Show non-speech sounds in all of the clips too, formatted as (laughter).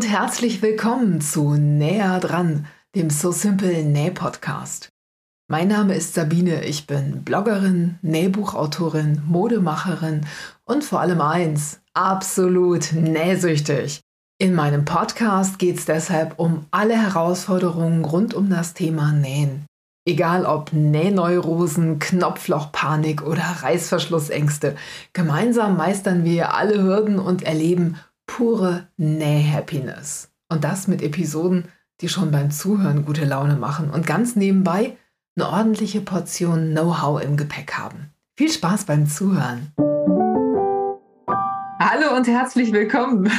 und herzlich willkommen zu Näher dran, dem So Simple Näh Podcast. Mein Name ist Sabine, ich bin Bloggerin, Nähbuchautorin, Modemacherin und vor allem eins, absolut nähsüchtig. In meinem Podcast geht es deshalb um alle Herausforderungen rund um das Thema Nähen. Egal ob Nähneurosen, Knopflochpanik oder Reißverschlussängste, gemeinsam meistern wir alle Hürden und erleben pure Näh-Happiness. Und das mit Episoden, die schon beim Zuhören gute Laune machen und ganz nebenbei eine ordentliche Portion Know-how im Gepäck haben. Viel Spaß beim Zuhören. Hallo und herzlich willkommen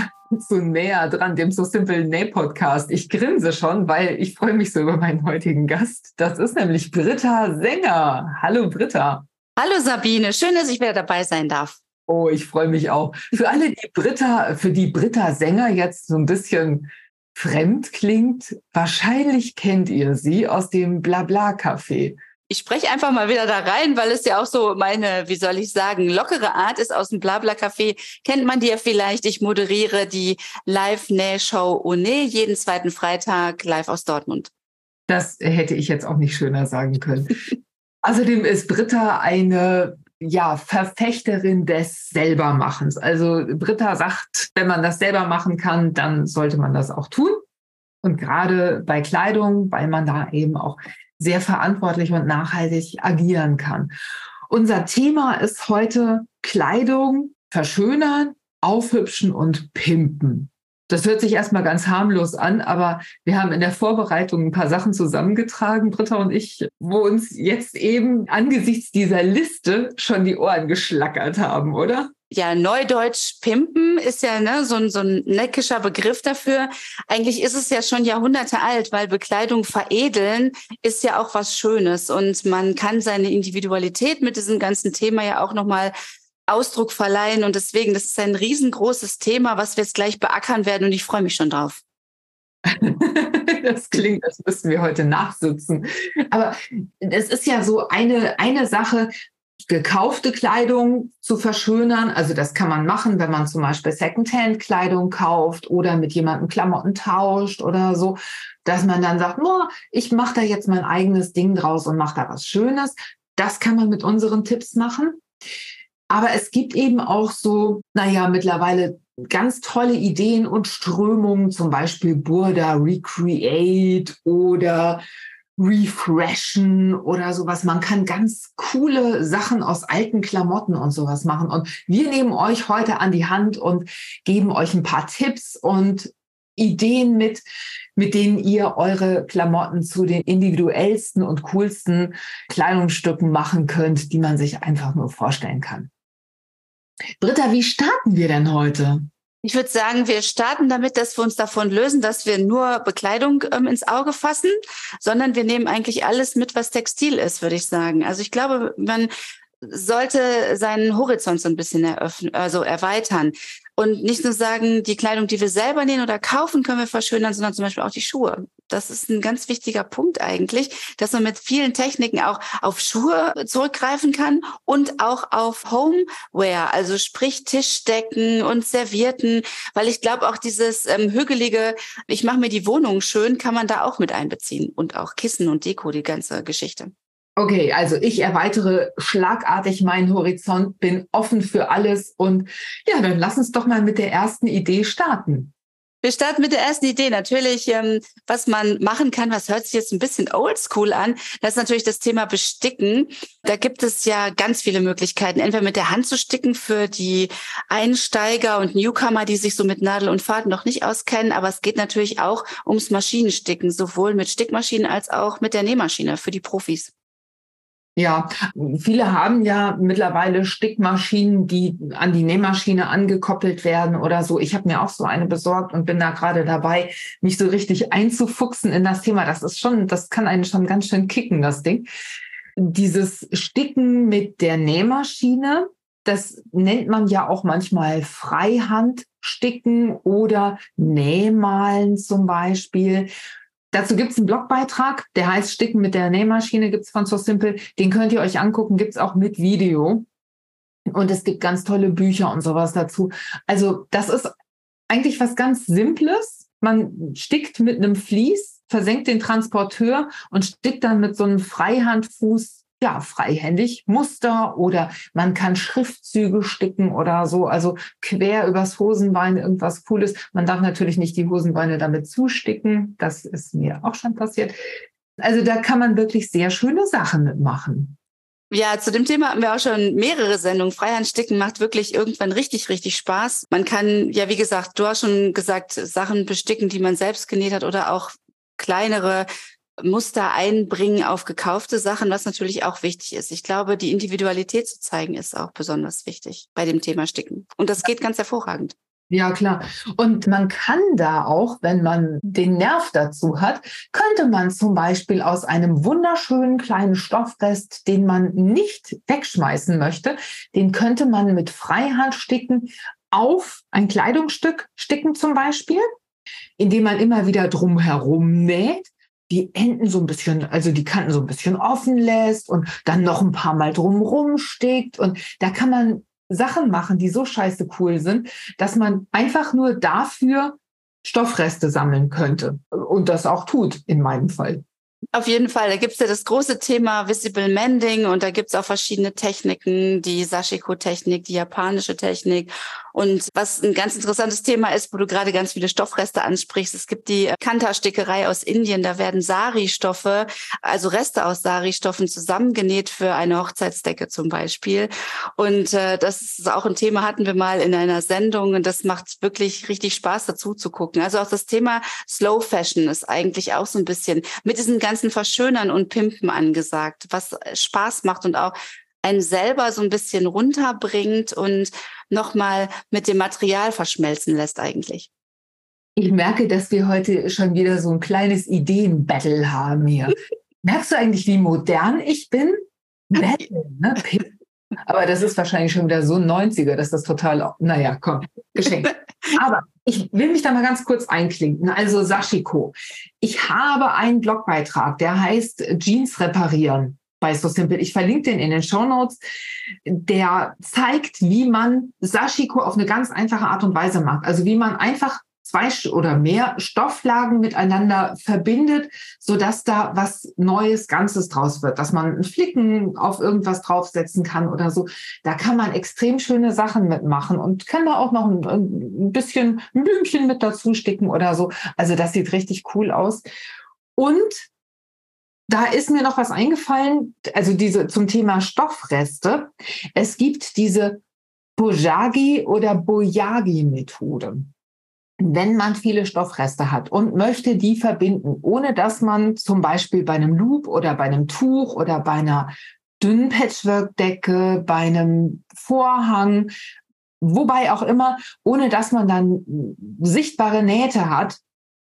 zu Näher dran, dem So Simple Näh Podcast. Ich grinse schon, weil ich freue mich so über meinen heutigen Gast. Das ist nämlich Britta Sänger. Hallo Britta. Hallo Sabine, schön, dass ich wieder dabei sein darf. Oh, ich freue mich auch. Für alle, die Britta, für die Britta Sänger jetzt so ein bisschen fremd klingt, wahrscheinlich kennt ihr sie aus dem Blabla-Café. Ich spreche einfach mal wieder da rein, weil es ja auch so meine, wie soll ich sagen, lockere Art ist aus dem Blabla-Café. Kennt man die ja vielleicht? Ich moderiere die Live-Näh-Show One jeden zweiten Freitag live aus Dortmund. Das hätte ich jetzt auch nicht schöner sagen können. (laughs) Außerdem ist Britta eine ja, Verfechterin des Selbermachens. Also Britta sagt, wenn man das selber machen kann, dann sollte man das auch tun. Und gerade bei Kleidung, weil man da eben auch sehr verantwortlich und nachhaltig agieren kann. Unser Thema ist heute Kleidung verschönern, aufhübschen und pimpen. Das hört sich erstmal ganz harmlos an, aber wir haben in der Vorbereitung ein paar Sachen zusammengetragen, Britta und ich, wo uns jetzt eben angesichts dieser Liste schon die Ohren geschlackert haben, oder? ja, Neudeutsch pimpen ist ja ne, so, ein, so ein neckischer Begriff dafür. Eigentlich ist es ja schon Jahrhunderte alt, weil Bekleidung veredeln ist ja auch was Schönes und man kann seine Individualität mit diesem ganzen Thema ja auch nochmal Ausdruck verleihen. Und deswegen, das ist ein riesengroßes Thema, was wir jetzt gleich beackern werden. Und ich freue mich schon drauf. (laughs) das klingt, als müssten wir heute nachsitzen. Aber es ist ja so eine, eine Sache, gekaufte Kleidung zu verschönern. Also das kann man machen, wenn man zum Beispiel Secondhand-Kleidung kauft oder mit jemandem Klamotten tauscht oder so, dass man dann sagt, oh, ich mache da jetzt mein eigenes Ding draus und mache da was Schönes. Das kann man mit unseren Tipps machen. Aber es gibt eben auch so, naja, mittlerweile ganz tolle Ideen und Strömungen, zum Beispiel Burda Recreate oder Refreshen oder sowas. Man kann ganz coole Sachen aus alten Klamotten und sowas machen. Und wir nehmen euch heute an die Hand und geben euch ein paar Tipps und Ideen mit, mit denen ihr eure Klamotten zu den individuellsten und coolsten Kleidungsstücken machen könnt, die man sich einfach nur vorstellen kann. Britta, wie starten wir denn heute? Ich würde sagen, wir starten damit, dass wir uns davon lösen, dass wir nur Bekleidung ähm, ins Auge fassen, sondern wir nehmen eigentlich alles mit, was Textil ist, würde ich sagen. Also ich glaube, man sollte seinen Horizont so ein bisschen eröffnen, also erweitern und nicht nur sagen, die Kleidung, die wir selber nähen oder kaufen, können wir verschönern, sondern zum Beispiel auch die Schuhe. Das ist ein ganz wichtiger Punkt eigentlich, dass man mit vielen Techniken auch auf Schuhe zurückgreifen kann und auch auf Homeware, also sprich Tischdecken und Servierten, weil ich glaube auch dieses ähm, hügelige, ich mache mir die Wohnung schön, kann man da auch mit einbeziehen und auch Kissen und Deko, die ganze Geschichte. Okay, also ich erweitere schlagartig meinen Horizont, bin offen für alles und ja, dann lass uns doch mal mit der ersten Idee starten. Wir starten mit der ersten Idee. Natürlich, ähm, was man machen kann, was hört sich jetzt ein bisschen oldschool an, das ist natürlich das Thema Besticken. Da gibt es ja ganz viele Möglichkeiten, entweder mit der Hand zu sticken für die Einsteiger und Newcomer, die sich so mit Nadel und Faden noch nicht auskennen. Aber es geht natürlich auch ums Maschinensticken, sowohl mit Stickmaschinen als auch mit der Nähmaschine für die Profis. Ja, viele haben ja mittlerweile Stickmaschinen, die an die Nähmaschine angekoppelt werden oder so. Ich habe mir auch so eine besorgt und bin da gerade dabei, mich so richtig einzufuchsen in das Thema. Das ist schon, das kann einen schon ganz schön kicken, das Ding. Dieses Sticken mit der Nähmaschine, das nennt man ja auch manchmal Freihandsticken oder Nähmalen zum Beispiel. Dazu gibt es einen Blogbeitrag, der heißt Sticken mit der Nähmaschine, gibt es von So Simple. Den könnt ihr euch angucken, gibt es auch mit Video. Und es gibt ganz tolle Bücher und sowas dazu. Also das ist eigentlich was ganz Simples, man stickt mit einem Vlies, versenkt den Transporteur und stickt dann mit so einem Freihandfuß ja, freihändig Muster oder man kann Schriftzüge sticken oder so, also quer übers Hosenbein irgendwas Cooles. Man darf natürlich nicht die Hosenbeine damit zusticken. Das ist mir auch schon passiert. Also da kann man wirklich sehr schöne Sachen mitmachen. Ja, zu dem Thema haben wir auch schon mehrere Sendungen. Freihandsticken macht wirklich irgendwann richtig, richtig Spaß. Man kann, ja, wie gesagt, du hast schon gesagt, Sachen besticken, die man selbst genäht hat oder auch kleinere Muster einbringen auf gekaufte Sachen, was natürlich auch wichtig ist. Ich glaube, die Individualität zu zeigen ist auch besonders wichtig bei dem Thema Sticken. Und das geht ganz hervorragend. Ja, klar. Und man kann da auch, wenn man den Nerv dazu hat, könnte man zum Beispiel aus einem wunderschönen kleinen Stoffrest, den man nicht wegschmeißen möchte, den könnte man mit Freihand sticken auf ein Kleidungsstück sticken zum Beispiel, indem man immer wieder drumherum näht die Enden so ein bisschen, also die Kanten so ein bisschen offen lässt und dann noch ein paar Mal drumrum stickt. Und da kann man Sachen machen, die so scheiße cool sind, dass man einfach nur dafür Stoffreste sammeln könnte und das auch tut in meinem Fall. Auf jeden Fall. Da gibt's ja das große Thema Visible Mending und da gibt's auch verschiedene Techniken, die Sashiko-Technik, die japanische Technik. Und was ein ganz interessantes Thema ist, wo du gerade ganz viele Stoffreste ansprichst, es gibt die Kanta-Stickerei aus Indien, da werden Sari-Stoffe, also Reste aus Sari-Stoffen zusammengenäht für eine Hochzeitsdecke zum Beispiel. Und äh, das ist auch ein Thema, hatten wir mal in einer Sendung und das macht wirklich richtig Spaß dazu zu gucken. Also auch das Thema Slow Fashion ist eigentlich auch so ein bisschen mit diesen ganzen Verschönern und Pimpen angesagt, was Spaß macht und auch einen selber so ein bisschen runterbringt und nochmal mit dem Material verschmelzen lässt eigentlich. Ich merke, dass wir heute schon wieder so ein kleines Ideenbattle haben hier. (laughs) Merkst du eigentlich, wie modern ich bin? Battle, ne? (laughs) Aber das ist wahrscheinlich schon wieder so ein 90er, dass das total, naja, komm, geschenkt. (laughs) Aber ich will mich da mal ganz kurz einklinken. Also Sashiko. Ich habe einen Blogbeitrag, der heißt Jeans reparieren bei So Simple. Ich verlinke den in den Show Notes. Der zeigt, wie man Sashiko auf eine ganz einfache Art und Weise macht. Also wie man einfach zwei oder mehr Stofflagen miteinander verbindet, so dass da was Neues, Ganzes draus wird, dass man einen Flicken auf irgendwas draufsetzen kann oder so. Da kann man extrem schöne Sachen mitmachen und kann da auch noch ein, ein bisschen Blümchen mit dazu sticken oder so. Also das sieht richtig cool aus. Und da ist mir noch was eingefallen, also diese zum Thema Stoffreste. Es gibt diese Bojagi oder Boyagi-Methode. Wenn man viele Stoffreste hat und möchte die verbinden, ohne dass man zum Beispiel bei einem Loop oder bei einem Tuch oder bei einer dünnen Patchwork-Decke, bei einem Vorhang, wobei auch immer, ohne dass man dann sichtbare Nähte hat,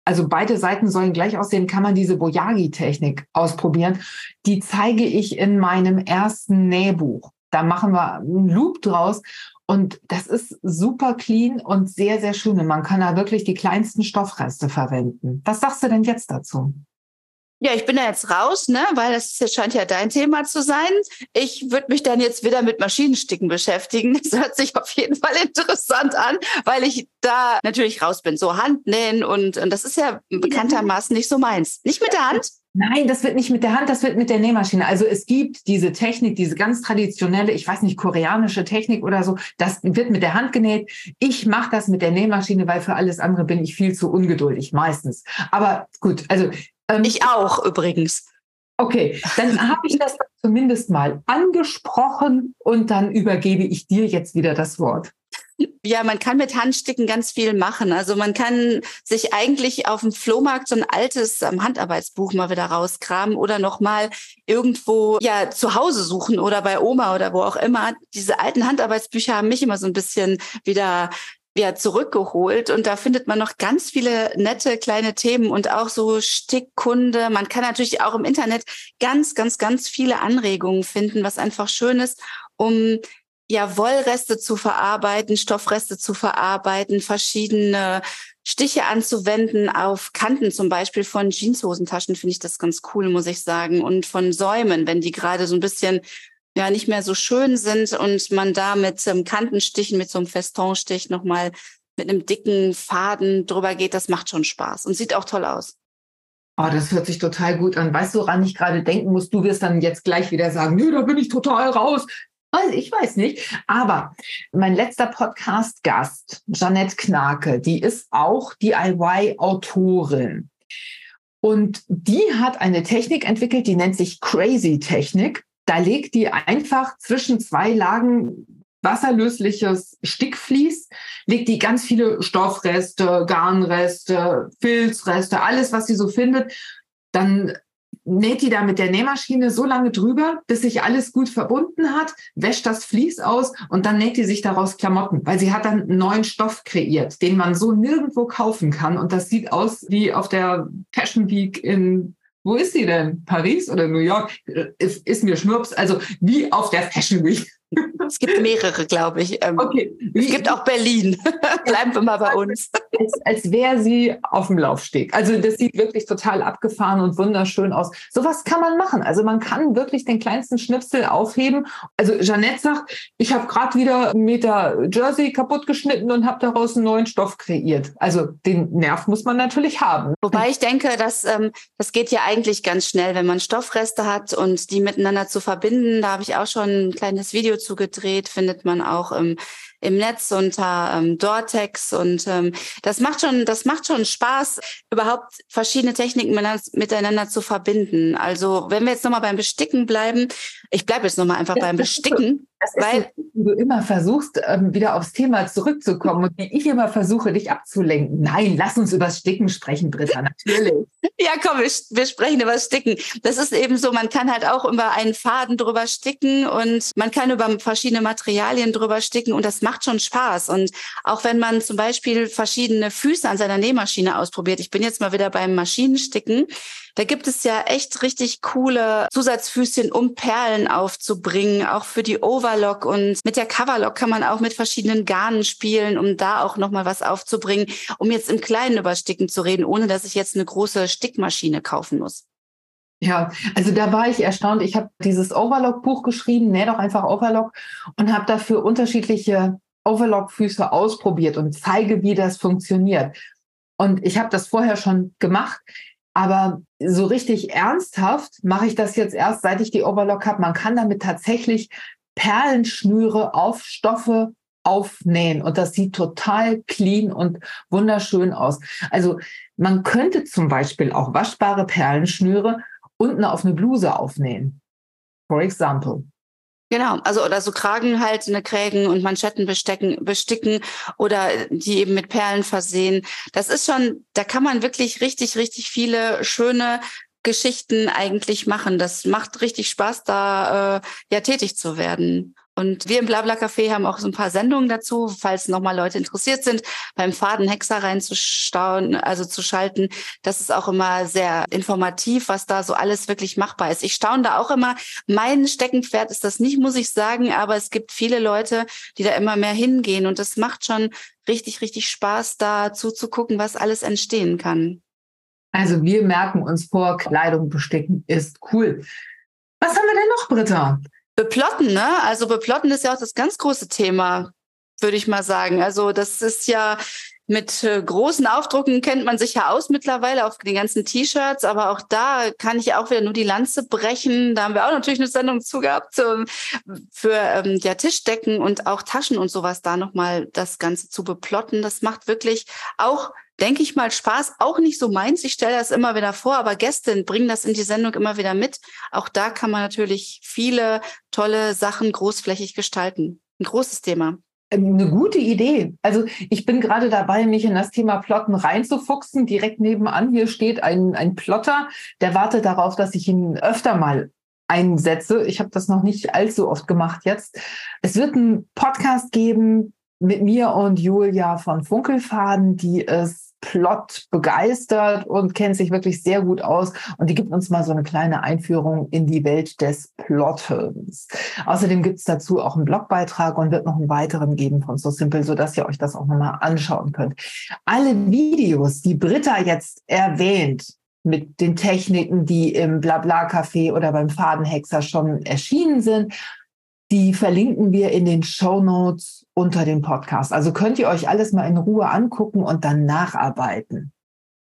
also beide Seiten sollen gleich aussehen, kann man diese Boyagi-Technik ausprobieren. Die zeige ich in meinem ersten Nähbuch. Da machen wir einen Loop draus und das ist super clean und sehr, sehr schön. Man kann da wirklich die kleinsten Stoffreste verwenden. Was sagst du denn jetzt dazu? Ja, ich bin da jetzt raus, ne, weil das scheint ja dein Thema zu sein. Ich würde mich dann jetzt wieder mit Maschinensticken beschäftigen. Das hört sich auf jeden Fall interessant an, weil ich da natürlich raus bin. So Handnähen und, und das ist ja bekanntermaßen nicht so meins. Nicht mit der Hand? Nein, das wird nicht mit der Hand, das wird mit der Nähmaschine. Also es gibt diese Technik, diese ganz traditionelle, ich weiß nicht, koreanische Technik oder so, das wird mit der Hand genäht. Ich mache das mit der Nähmaschine, weil für alles andere bin ich viel zu ungeduldig, meistens. Aber gut, also ähm, ich auch übrigens. Okay, dann habe ich das zumindest mal angesprochen und dann übergebe ich dir jetzt wieder das Wort. Ja, man kann mit Handsticken ganz viel machen. Also man kann sich eigentlich auf dem Flohmarkt so ein altes ähm, Handarbeitsbuch mal wieder rauskramen oder nochmal irgendwo ja zu Hause suchen oder bei Oma oder wo auch immer. Diese alten Handarbeitsbücher haben mich immer so ein bisschen wieder ja, zurückgeholt und da findet man noch ganz viele nette kleine Themen und auch so Stickkunde. Man kann natürlich auch im Internet ganz, ganz, ganz viele Anregungen finden, was einfach schön ist, um ja, Wollreste zu verarbeiten, Stoffreste zu verarbeiten, verschiedene Stiche anzuwenden auf Kanten zum Beispiel von Jeanshosentaschen finde ich das ganz cool, muss ich sagen. Und von Säumen, wenn die gerade so ein bisschen ja nicht mehr so schön sind und man da mit ähm, Kantenstichen, mit so einem Festonstich nochmal mit einem dicken Faden drüber geht, das macht schon Spaß und sieht auch toll aus. Oh, das hört sich total gut an. Weißt du, woran ich gerade denken muss? Du wirst dann jetzt gleich wieder sagen, nö, da bin ich total raus. Ich weiß nicht. Aber mein letzter Podcast-Gast, Jeanette Knake, die ist auch DIY-Autorin. Und die hat eine Technik entwickelt, die nennt sich Crazy Technik. Da legt die einfach zwischen zwei Lagen wasserlösliches Stickvlies, legt die ganz viele Stoffreste, Garnreste, Filzreste, alles, was sie so findet. Dann näht die da mit der Nähmaschine so lange drüber, bis sich alles gut verbunden hat, wäscht das Vlies aus und dann näht die sich daraus Klamotten, weil sie hat dann einen neuen Stoff kreiert, den man so nirgendwo kaufen kann. Und das sieht aus wie auf der Fashion Week in wo ist sie denn? Paris oder New York? Ist, ist mir Schnurps. Also wie auf der Fashion Week. Es gibt mehrere, glaube ich. Ähm, okay. Es gibt auch Berlin. (laughs) (laughs) Bleiben wir mal bei uns. Als, als wäre sie auf dem Laufsteg. Also das sieht wirklich total abgefahren und wunderschön aus. Sowas kann man machen. Also man kann wirklich den kleinsten Schnipsel aufheben. Also Jeanette sagt, ich habe gerade wieder einen Meter Jersey kaputt geschnitten und habe daraus einen neuen Stoff kreiert. Also den Nerv muss man natürlich haben. Wobei ich denke, dass ähm, das geht ja eigentlich ganz schnell, wenn man Stoffreste hat und die miteinander zu verbinden. Da habe ich auch schon ein kleines Video zu gedreht, findet man auch im, im Netz unter ähm, Dortex und ähm, das macht schon, das macht schon Spaß, überhaupt verschiedene Techniken miteinander zu verbinden. Also wenn wir jetzt nochmal beim Besticken bleiben, ich bleibe jetzt nochmal einfach beim Besticken. weil so, du immer versuchst, ähm, wieder aufs Thema zurückzukommen und wie ich immer versuche, dich abzulenken. Nein, lass uns über Sticken sprechen, Britta, natürlich. (laughs) ja, komm, wir, wir sprechen über Sticken. Das ist eben so, man kann halt auch über einen Faden drüber sticken und man kann über verschiedene Materialien drüber sticken und das macht schon Spaß. Und auch wenn man zum Beispiel verschiedene Füße an seiner Nähmaschine ausprobiert, ich bin jetzt mal wieder beim Maschinensticken, da gibt es ja echt richtig coole Zusatzfüßchen, um Perlen aufzubringen, auch für die Overlock. Und mit der Coverlock kann man auch mit verschiedenen Garnen spielen, um da auch nochmal was aufzubringen, um jetzt im Kleinen über Sticken zu reden, ohne dass ich jetzt eine große Stickmaschine kaufen muss. Ja, also da war ich erstaunt. Ich habe dieses Overlock-Buch geschrieben, näh doch einfach Overlock und habe dafür unterschiedliche Overlock-Füße ausprobiert und zeige, wie das funktioniert. Und ich habe das vorher schon gemacht. Aber so richtig ernsthaft mache ich das jetzt erst, seit ich die Overlock habe. Man kann damit tatsächlich Perlenschnüre auf Stoffe aufnähen und das sieht total clean und wunderschön aus. Also man könnte zum Beispiel auch waschbare Perlenschnüre unten auf eine Bluse aufnähen. For example. Genau, also oder so Kragen halt, eine Krägen und Manschetten bestecken, besticken oder die eben mit Perlen versehen. Das ist schon, da kann man wirklich richtig, richtig viele schöne Geschichten eigentlich machen. Das macht richtig Spaß, da äh, ja tätig zu werden. Und wir im Blabla Café haben auch so ein paar Sendungen dazu, falls nochmal Leute interessiert sind, beim Fadenhexer reinzustauen, also zu schalten. Das ist auch immer sehr informativ, was da so alles wirklich machbar ist. Ich staune da auch immer. Mein Steckenpferd ist das nicht, muss ich sagen, aber es gibt viele Leute, die da immer mehr hingehen und es macht schon richtig, richtig Spaß, da zuzugucken, was alles entstehen kann. Also wir merken uns vor, Kleidung besticken ist cool. Was haben wir denn noch, Britta? Beplotten, ne? Also beplotten ist ja auch das ganz große Thema, würde ich mal sagen. Also das ist ja mit äh, großen Aufdrucken kennt man sich ja aus mittlerweile auf den ganzen T-Shirts, aber auch da kann ich auch wieder nur die Lanze brechen. Da haben wir auch natürlich eine Sendung zu gehabt ähm, für ähm, ja, Tischdecken und auch Taschen und sowas da nochmal das Ganze zu beplotten. Das macht wirklich auch denke ich mal, Spaß auch nicht so meins. Ich stelle das immer wieder vor, aber Gäste bringen das in die Sendung immer wieder mit. Auch da kann man natürlich viele tolle Sachen großflächig gestalten. Ein großes Thema. Ähm, eine gute Idee. Also ich bin gerade dabei, mich in das Thema Plotten reinzufuchsen. Direkt nebenan hier steht ein, ein Plotter, der wartet darauf, dass ich ihn öfter mal einsetze. Ich habe das noch nicht allzu oft gemacht jetzt. Es wird einen Podcast geben mit mir und Julia von Funkelfaden, die es Plot begeistert und kennt sich wirklich sehr gut aus. Und die gibt uns mal so eine kleine Einführung in die Welt des Plottens. Außerdem gibt es dazu auch einen Blogbeitrag und wird noch einen weiteren geben von So Simple, sodass ihr euch das auch nochmal anschauen könnt. Alle Videos, die Britta jetzt erwähnt, mit den Techniken, die im Blabla-Café oder beim Fadenhexer schon erschienen sind, die verlinken wir in den Show Notes unter dem Podcast. Also könnt ihr euch alles mal in Ruhe angucken und dann nacharbeiten.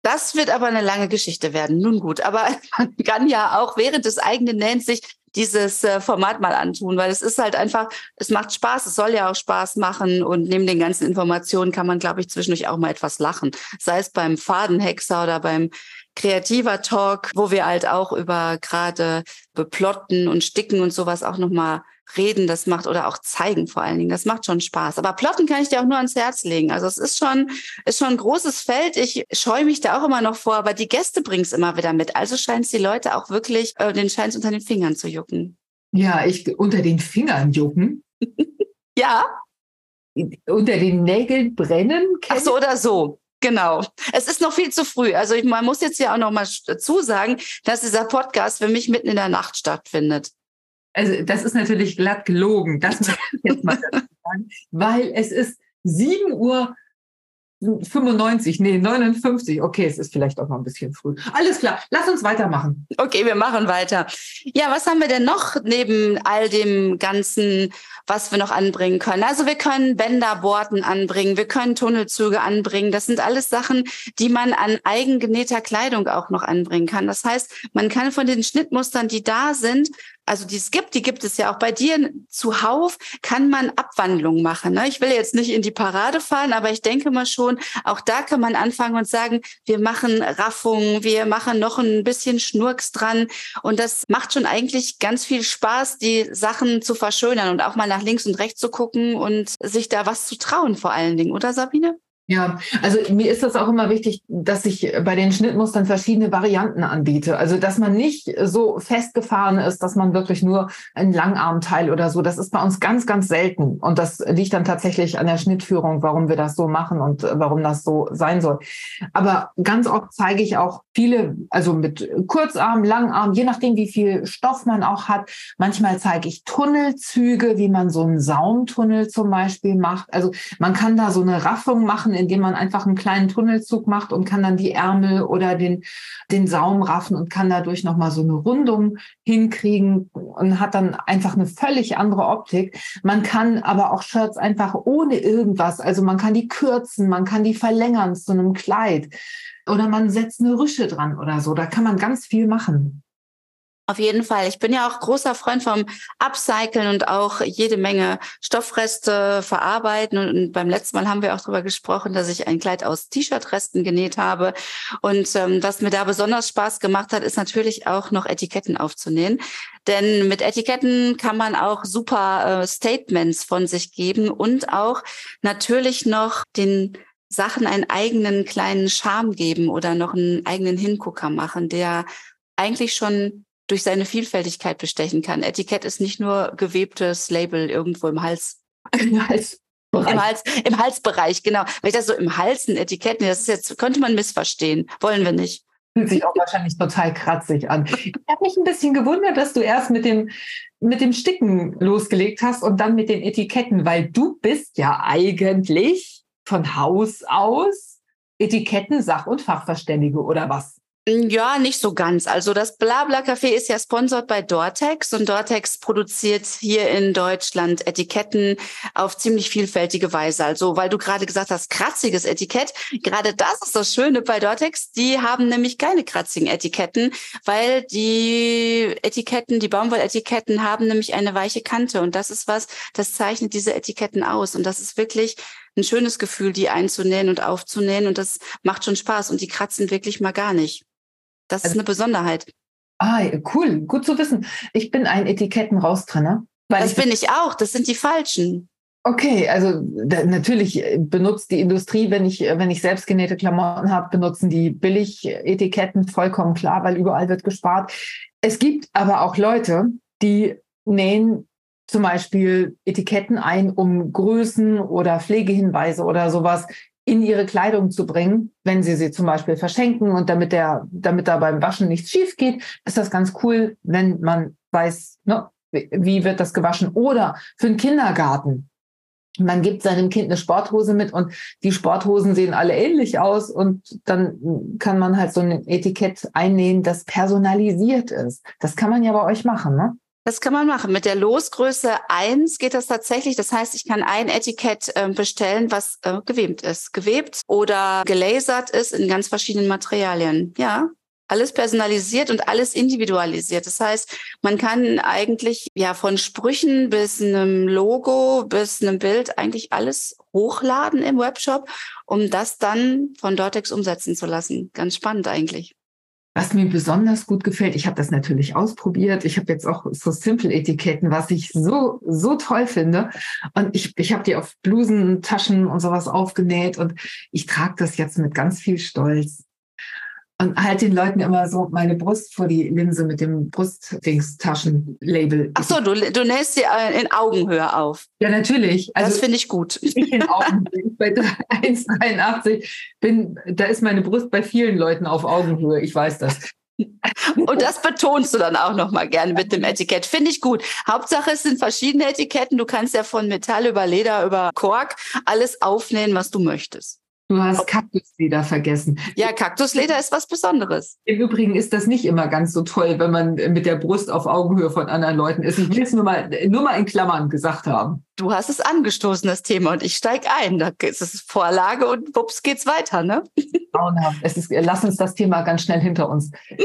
Das wird aber eine lange Geschichte werden. Nun gut, aber (laughs) man kann ja auch während des eigenen Nähens sich dieses äh, Format mal antun, weil es ist halt einfach, es macht Spaß, es soll ja auch Spaß machen und neben den ganzen Informationen kann man, glaube ich, zwischendurch auch mal etwas lachen. Sei es beim Fadenhexer oder beim kreativer Talk, wo wir halt auch über gerade beplotten und sticken und sowas auch nochmal reden, das macht oder auch zeigen vor allen Dingen, das macht schon Spaß. Aber plotten kann ich dir auch nur ans Herz legen. Also es ist schon, ist schon ein großes Feld. Ich scheue mich da auch immer noch vor, aber die Gäste bringen es immer wieder mit. Also scheint es die Leute auch wirklich, äh, den scheint unter den Fingern zu jucken. Ja, ich unter den Fingern jucken. (laughs) ja. Unter den Nägeln brennen. Ach so oder so. Genau. Es ist noch viel zu früh. Also ich, man muss jetzt ja auch noch mal dazu sagen, dass dieser Podcast für mich mitten in der Nacht stattfindet. Also das ist natürlich glatt gelogen. Das muss ich jetzt mal (laughs) sagen, weil es ist 7 Uhr 95, nee, 59. Okay, es ist vielleicht auch noch ein bisschen früh. Alles klar, lass uns weitermachen. Okay, wir machen weiter. Ja, was haben wir denn noch neben all dem Ganzen was wir noch anbringen können. Also wir können Bänderborten anbringen, wir können Tunnelzüge anbringen. Das sind alles Sachen, die man an eigengenähter Kleidung auch noch anbringen kann. Das heißt, man kann von den Schnittmustern, die da sind, also die es gibt, die gibt es ja auch bei dir zuhauf, kann man Abwandlungen machen. Ne? Ich will jetzt nicht in die Parade fallen, aber ich denke mal schon, auch da kann man anfangen und sagen, wir machen Raffungen, wir machen noch ein bisschen Schnurks dran. Und das macht schon eigentlich ganz viel Spaß, die Sachen zu verschönern und auch mal nach links und rechts zu gucken und sich da was zu trauen vor allen Dingen, oder Sabine? Ja, also mir ist das auch immer wichtig, dass ich bei den Schnittmustern verschiedene Varianten anbiete. Also dass man nicht so festgefahren ist, dass man wirklich nur einen Langarmteil oder so. Das ist bei uns ganz, ganz selten. Und das liegt dann tatsächlich an der Schnittführung, warum wir das so machen und warum das so sein soll. Aber ganz oft zeige ich auch viele, also mit Kurzarm, Langarm, je nachdem, wie viel Stoff man auch hat. Manchmal zeige ich Tunnelzüge, wie man so einen Saumtunnel zum Beispiel macht. Also man kann da so eine Raffung machen machen, indem man einfach einen kleinen Tunnelzug macht und kann dann die Ärmel oder den, den Saum raffen und kann dadurch nochmal so eine Rundung hinkriegen und hat dann einfach eine völlig andere Optik. Man kann aber auch Shirts einfach ohne irgendwas, also man kann die kürzen, man kann die verlängern zu einem Kleid oder man setzt eine Rüsche dran oder so. Da kann man ganz viel machen. Auf jeden Fall. Ich bin ja auch großer Freund vom Upcyclen und auch jede Menge Stoffreste verarbeiten. Und beim letzten Mal haben wir auch darüber gesprochen, dass ich ein Kleid aus T-Shirt-Resten genäht habe. Und ähm, was mir da besonders Spaß gemacht hat, ist natürlich auch noch Etiketten aufzunähen. Denn mit Etiketten kann man auch super äh, Statements von sich geben und auch natürlich noch den Sachen einen eigenen kleinen Charme geben oder noch einen eigenen Hingucker machen, der eigentlich schon durch seine Vielfältigkeit bestechen kann. Etikett ist nicht nur gewebtes Label irgendwo im Hals. (laughs) Im Hals. Im, Hals, Im Halsbereich, genau. Wenn ich das so im Hals ein Etikett, das ist jetzt, könnte man missverstehen. Wollen wir nicht. Fühlt sich auch wahrscheinlich total kratzig an. Ich habe mich ein bisschen gewundert, dass du erst mit dem, mit dem Sticken losgelegt hast und dann mit den Etiketten, weil du bist ja eigentlich von Haus aus Etiketten, Sach- und Fachverständige oder was? Ja, nicht so ganz. Also das Blabla Café ist ja sponsert bei Dortex und Dortex produziert hier in Deutschland Etiketten auf ziemlich vielfältige Weise. Also weil du gerade gesagt hast, kratziges Etikett, gerade das ist das Schöne bei Dortex. Die haben nämlich keine kratzigen Etiketten, weil die Etiketten, die Baumwolletiketten haben nämlich eine weiche Kante und das ist was, das zeichnet diese Etiketten aus und das ist wirklich ein schönes Gefühl, die einzunähen und aufzunähen und das macht schon Spaß und die kratzen wirklich mal gar nicht. Das also, ist eine Besonderheit. Ah, cool, gut zu wissen. Ich bin ein Etiketten-Raustrenner. Das bin ich auch, das sind die falschen. Okay, also da, natürlich benutzt die Industrie, wenn ich, wenn ich selbstgenähte Klamotten habe, benutzen die Billig-Etiketten vollkommen klar, weil überall wird gespart. Es gibt aber auch Leute, die nähen zum Beispiel Etiketten ein, um Größen oder Pflegehinweise oder sowas in ihre Kleidung zu bringen, wenn sie sie zum Beispiel verschenken und damit der, damit da beim Waschen nichts schief geht, ist das ganz cool, wenn man weiß, ne, wie wird das gewaschen oder für den Kindergarten. Man gibt seinem Kind eine Sporthose mit und die Sporthosen sehen alle ähnlich aus und dann kann man halt so ein Etikett einnähen, das personalisiert ist. Das kann man ja bei euch machen, ne? Das kann man machen. Mit der Losgröße 1 geht das tatsächlich. Das heißt, ich kann ein Etikett äh, bestellen, was äh, gewebt ist. Gewebt oder gelasert ist in ganz verschiedenen Materialien. Ja, alles personalisiert und alles individualisiert. Das heißt, man kann eigentlich ja von Sprüchen bis einem Logo bis einem Bild eigentlich alles hochladen im Webshop, um das dann von Dortex umsetzen zu lassen. Ganz spannend eigentlich. Was mir besonders gut gefällt, ich habe das natürlich ausprobiert. Ich habe jetzt auch so Simple-Etiketten, was ich so, so toll finde. Und ich, ich habe die auf Blusen, Taschen und sowas aufgenäht und ich trage das jetzt mit ganz viel Stolz und halt den Leuten immer so meine Brust vor die Linse mit dem Brustdings-Taschenlabel. Ach so, du, du nähst sie äh, in Augenhöhe auf. Ja, natürlich. Also das finde ich gut. Ich in Augenhöhe. bei 1,83 bin, da ist meine Brust bei vielen Leuten auf Augenhöhe. Ich weiß das. Und das betonst du dann auch noch mal gerne mit dem Etikett. Finde ich gut. Hauptsache, es sind verschiedene Etiketten. Du kannst ja von Metall über Leder über Kork alles aufnähen, was du möchtest. Du hast Kaktusleder vergessen. Ja, Kaktusleder ist was Besonderes. Im Übrigen ist das nicht immer ganz so toll, wenn man mit der Brust auf Augenhöhe von anderen Leuten ist. Ich will es nur mal, nur mal in Klammern gesagt haben. Du hast es angestoßen, das Thema, und ich steige ein. Da ist es Vorlage und wups geht's weiter, ne? (laughs) Es ist, lass uns das Thema ganz schnell hinter uns. (laughs)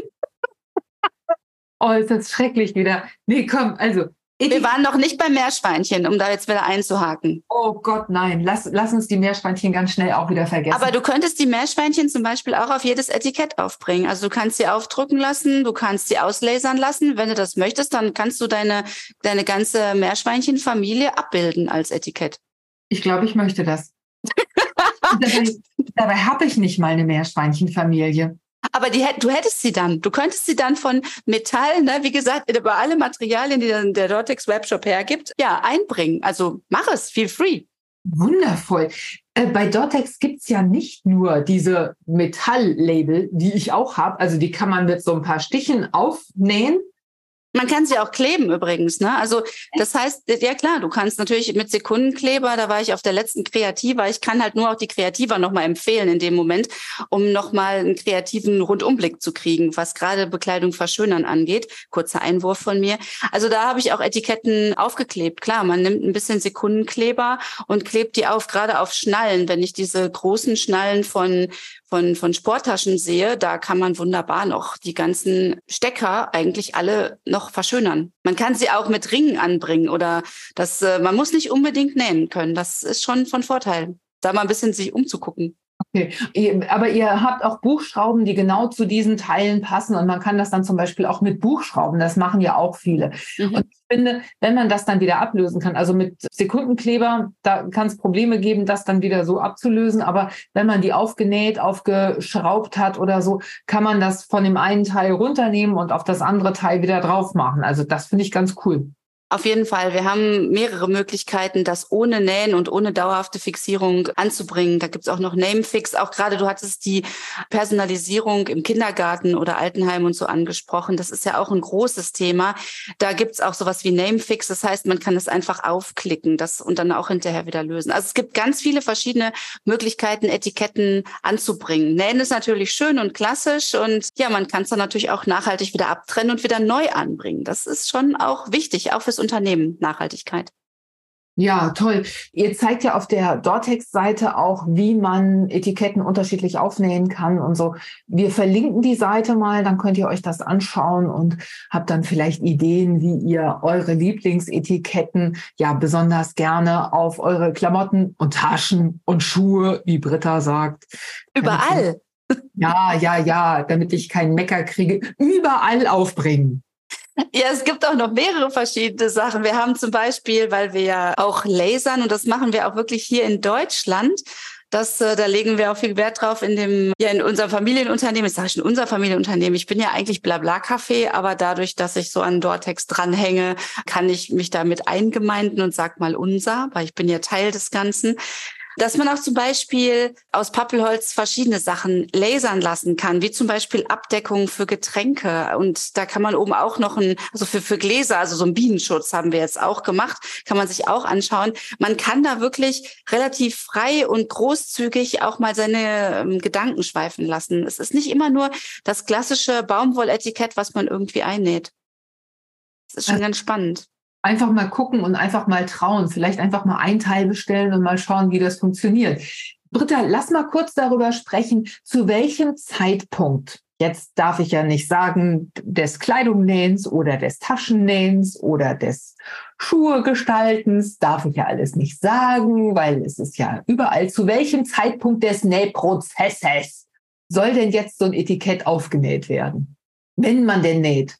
Oh, ist das schrecklich wieder. Nee, komm, also wir waren noch nicht beim Meerschweinchen, um da jetzt wieder einzuhaken. Oh Gott, nein. Lass, lass uns die Meerschweinchen ganz schnell auch wieder vergessen. Aber du könntest die Meerschweinchen zum Beispiel auch auf jedes Etikett aufbringen. Also du kannst sie aufdrucken lassen, du kannst sie auslasern lassen. Wenn du das möchtest, dann kannst du deine, deine ganze Meerschweinchenfamilie abbilden als Etikett. Ich glaube, ich möchte das. (laughs) dabei dabei habe ich nicht mal eine Meerschweinchenfamilie. Aber die, du hättest sie dann. Du könntest sie dann von Metall, ne, wie gesagt, über alle Materialien, die dann der Dortex Webshop hergibt, ja, einbringen. Also mach es, feel free. Wundervoll. Äh, bei Dortex gibt es ja nicht nur diese Metalllabel, die ich auch habe. Also die kann man mit so ein paar Stichen aufnähen man kann sie auch kleben übrigens, ne? Also das heißt, ja klar, du kannst natürlich mit Sekundenkleber, da war ich auf der letzten Kreativa, ich kann halt nur auch die Kreativa nochmal empfehlen in dem Moment, um nochmal einen kreativen Rundumblick zu kriegen, was gerade Bekleidung verschönern angeht. Kurzer Einwurf von mir. Also da habe ich auch Etiketten aufgeklebt. Klar, man nimmt ein bisschen Sekundenkleber und klebt die auf, gerade auf Schnallen. Wenn ich diese großen Schnallen von von, von Sporttaschen sehe, da kann man wunderbar noch die ganzen Stecker eigentlich alle noch verschönern. Man kann sie auch mit Ringen anbringen oder das, äh, man muss nicht unbedingt nähen können. Das ist schon von Vorteil, da mal ein bisschen sich umzugucken. Okay, aber ihr habt auch Buchschrauben, die genau zu diesen Teilen passen und man kann das dann zum Beispiel auch mit Buchschrauben, das machen ja auch viele. Mhm. Und ich finde, wenn man das dann wieder ablösen kann, also mit Sekundenkleber, da kann es Probleme geben, das dann wieder so abzulösen, aber wenn man die aufgenäht, aufgeschraubt hat oder so, kann man das von dem einen Teil runternehmen und auf das andere Teil wieder drauf machen. Also das finde ich ganz cool. Auf jeden Fall. Wir haben mehrere Möglichkeiten, das ohne Nähen und ohne dauerhafte Fixierung anzubringen. Da gibt's auch noch Namefix. Auch gerade du hattest die Personalisierung im Kindergarten oder Altenheim und so angesprochen. Das ist ja auch ein großes Thema. Da gibt's auch sowas wie Namefix. Das heißt, man kann es einfach aufklicken das und dann auch hinterher wieder lösen. Also es gibt ganz viele verschiedene Möglichkeiten, Etiketten anzubringen. Nähen ist natürlich schön und klassisch und ja, man kann es dann natürlich auch nachhaltig wieder abtrennen und wieder neu anbringen. Das ist schon auch wichtig, auch fürs Unternehmen Nachhaltigkeit. Ja, toll. Ihr zeigt ja auf der Dortex-Seite auch, wie man Etiketten unterschiedlich aufnähen kann und so. Wir verlinken die Seite mal, dann könnt ihr euch das anschauen und habt dann vielleicht Ideen, wie ihr eure Lieblingsetiketten ja besonders gerne auf eure Klamotten und Taschen und Schuhe, wie Britta sagt. Überall. Ja, ja, ja, damit ich keinen Mecker kriege, überall aufbringen. Ja, es gibt auch noch mehrere verschiedene Sachen. Wir haben zum Beispiel, weil wir ja auch lasern und das machen wir auch wirklich hier in Deutschland. Das, äh, da legen wir auch viel Wert drauf in dem, ja, in unserem Familienunternehmen. Jetzt sage ich in unser Familienunternehmen. Ich bin ja eigentlich Blabla-Café, aber dadurch, dass ich so an Dortex dranhänge, kann ich mich damit eingemeinden und sag mal unser, weil ich bin ja Teil des Ganzen dass man auch zum Beispiel aus Pappelholz verschiedene Sachen lasern lassen kann, wie zum Beispiel Abdeckung für Getränke. Und da kann man oben auch noch ein, also für, für Gläser, also so ein Bienenschutz haben wir jetzt auch gemacht, kann man sich auch anschauen. Man kann da wirklich relativ frei und großzügig auch mal seine ähm, Gedanken schweifen lassen. Es ist nicht immer nur das klassische Baumwolletikett, was man irgendwie einnäht. Das ist schon also, ganz spannend. Einfach mal gucken und einfach mal trauen. Vielleicht einfach mal ein Teil bestellen und mal schauen, wie das funktioniert. Britta, lass mal kurz darüber sprechen, zu welchem Zeitpunkt Jetzt darf ich ja nicht sagen des Kleidungnähens oder des Taschennähens oder des Schuhegestaltens, darf ich ja alles nicht sagen, weil es ist ja überall. Zu welchem Zeitpunkt des Nähprozesses soll denn jetzt so ein Etikett aufgenäht werden? Wenn man denn näht.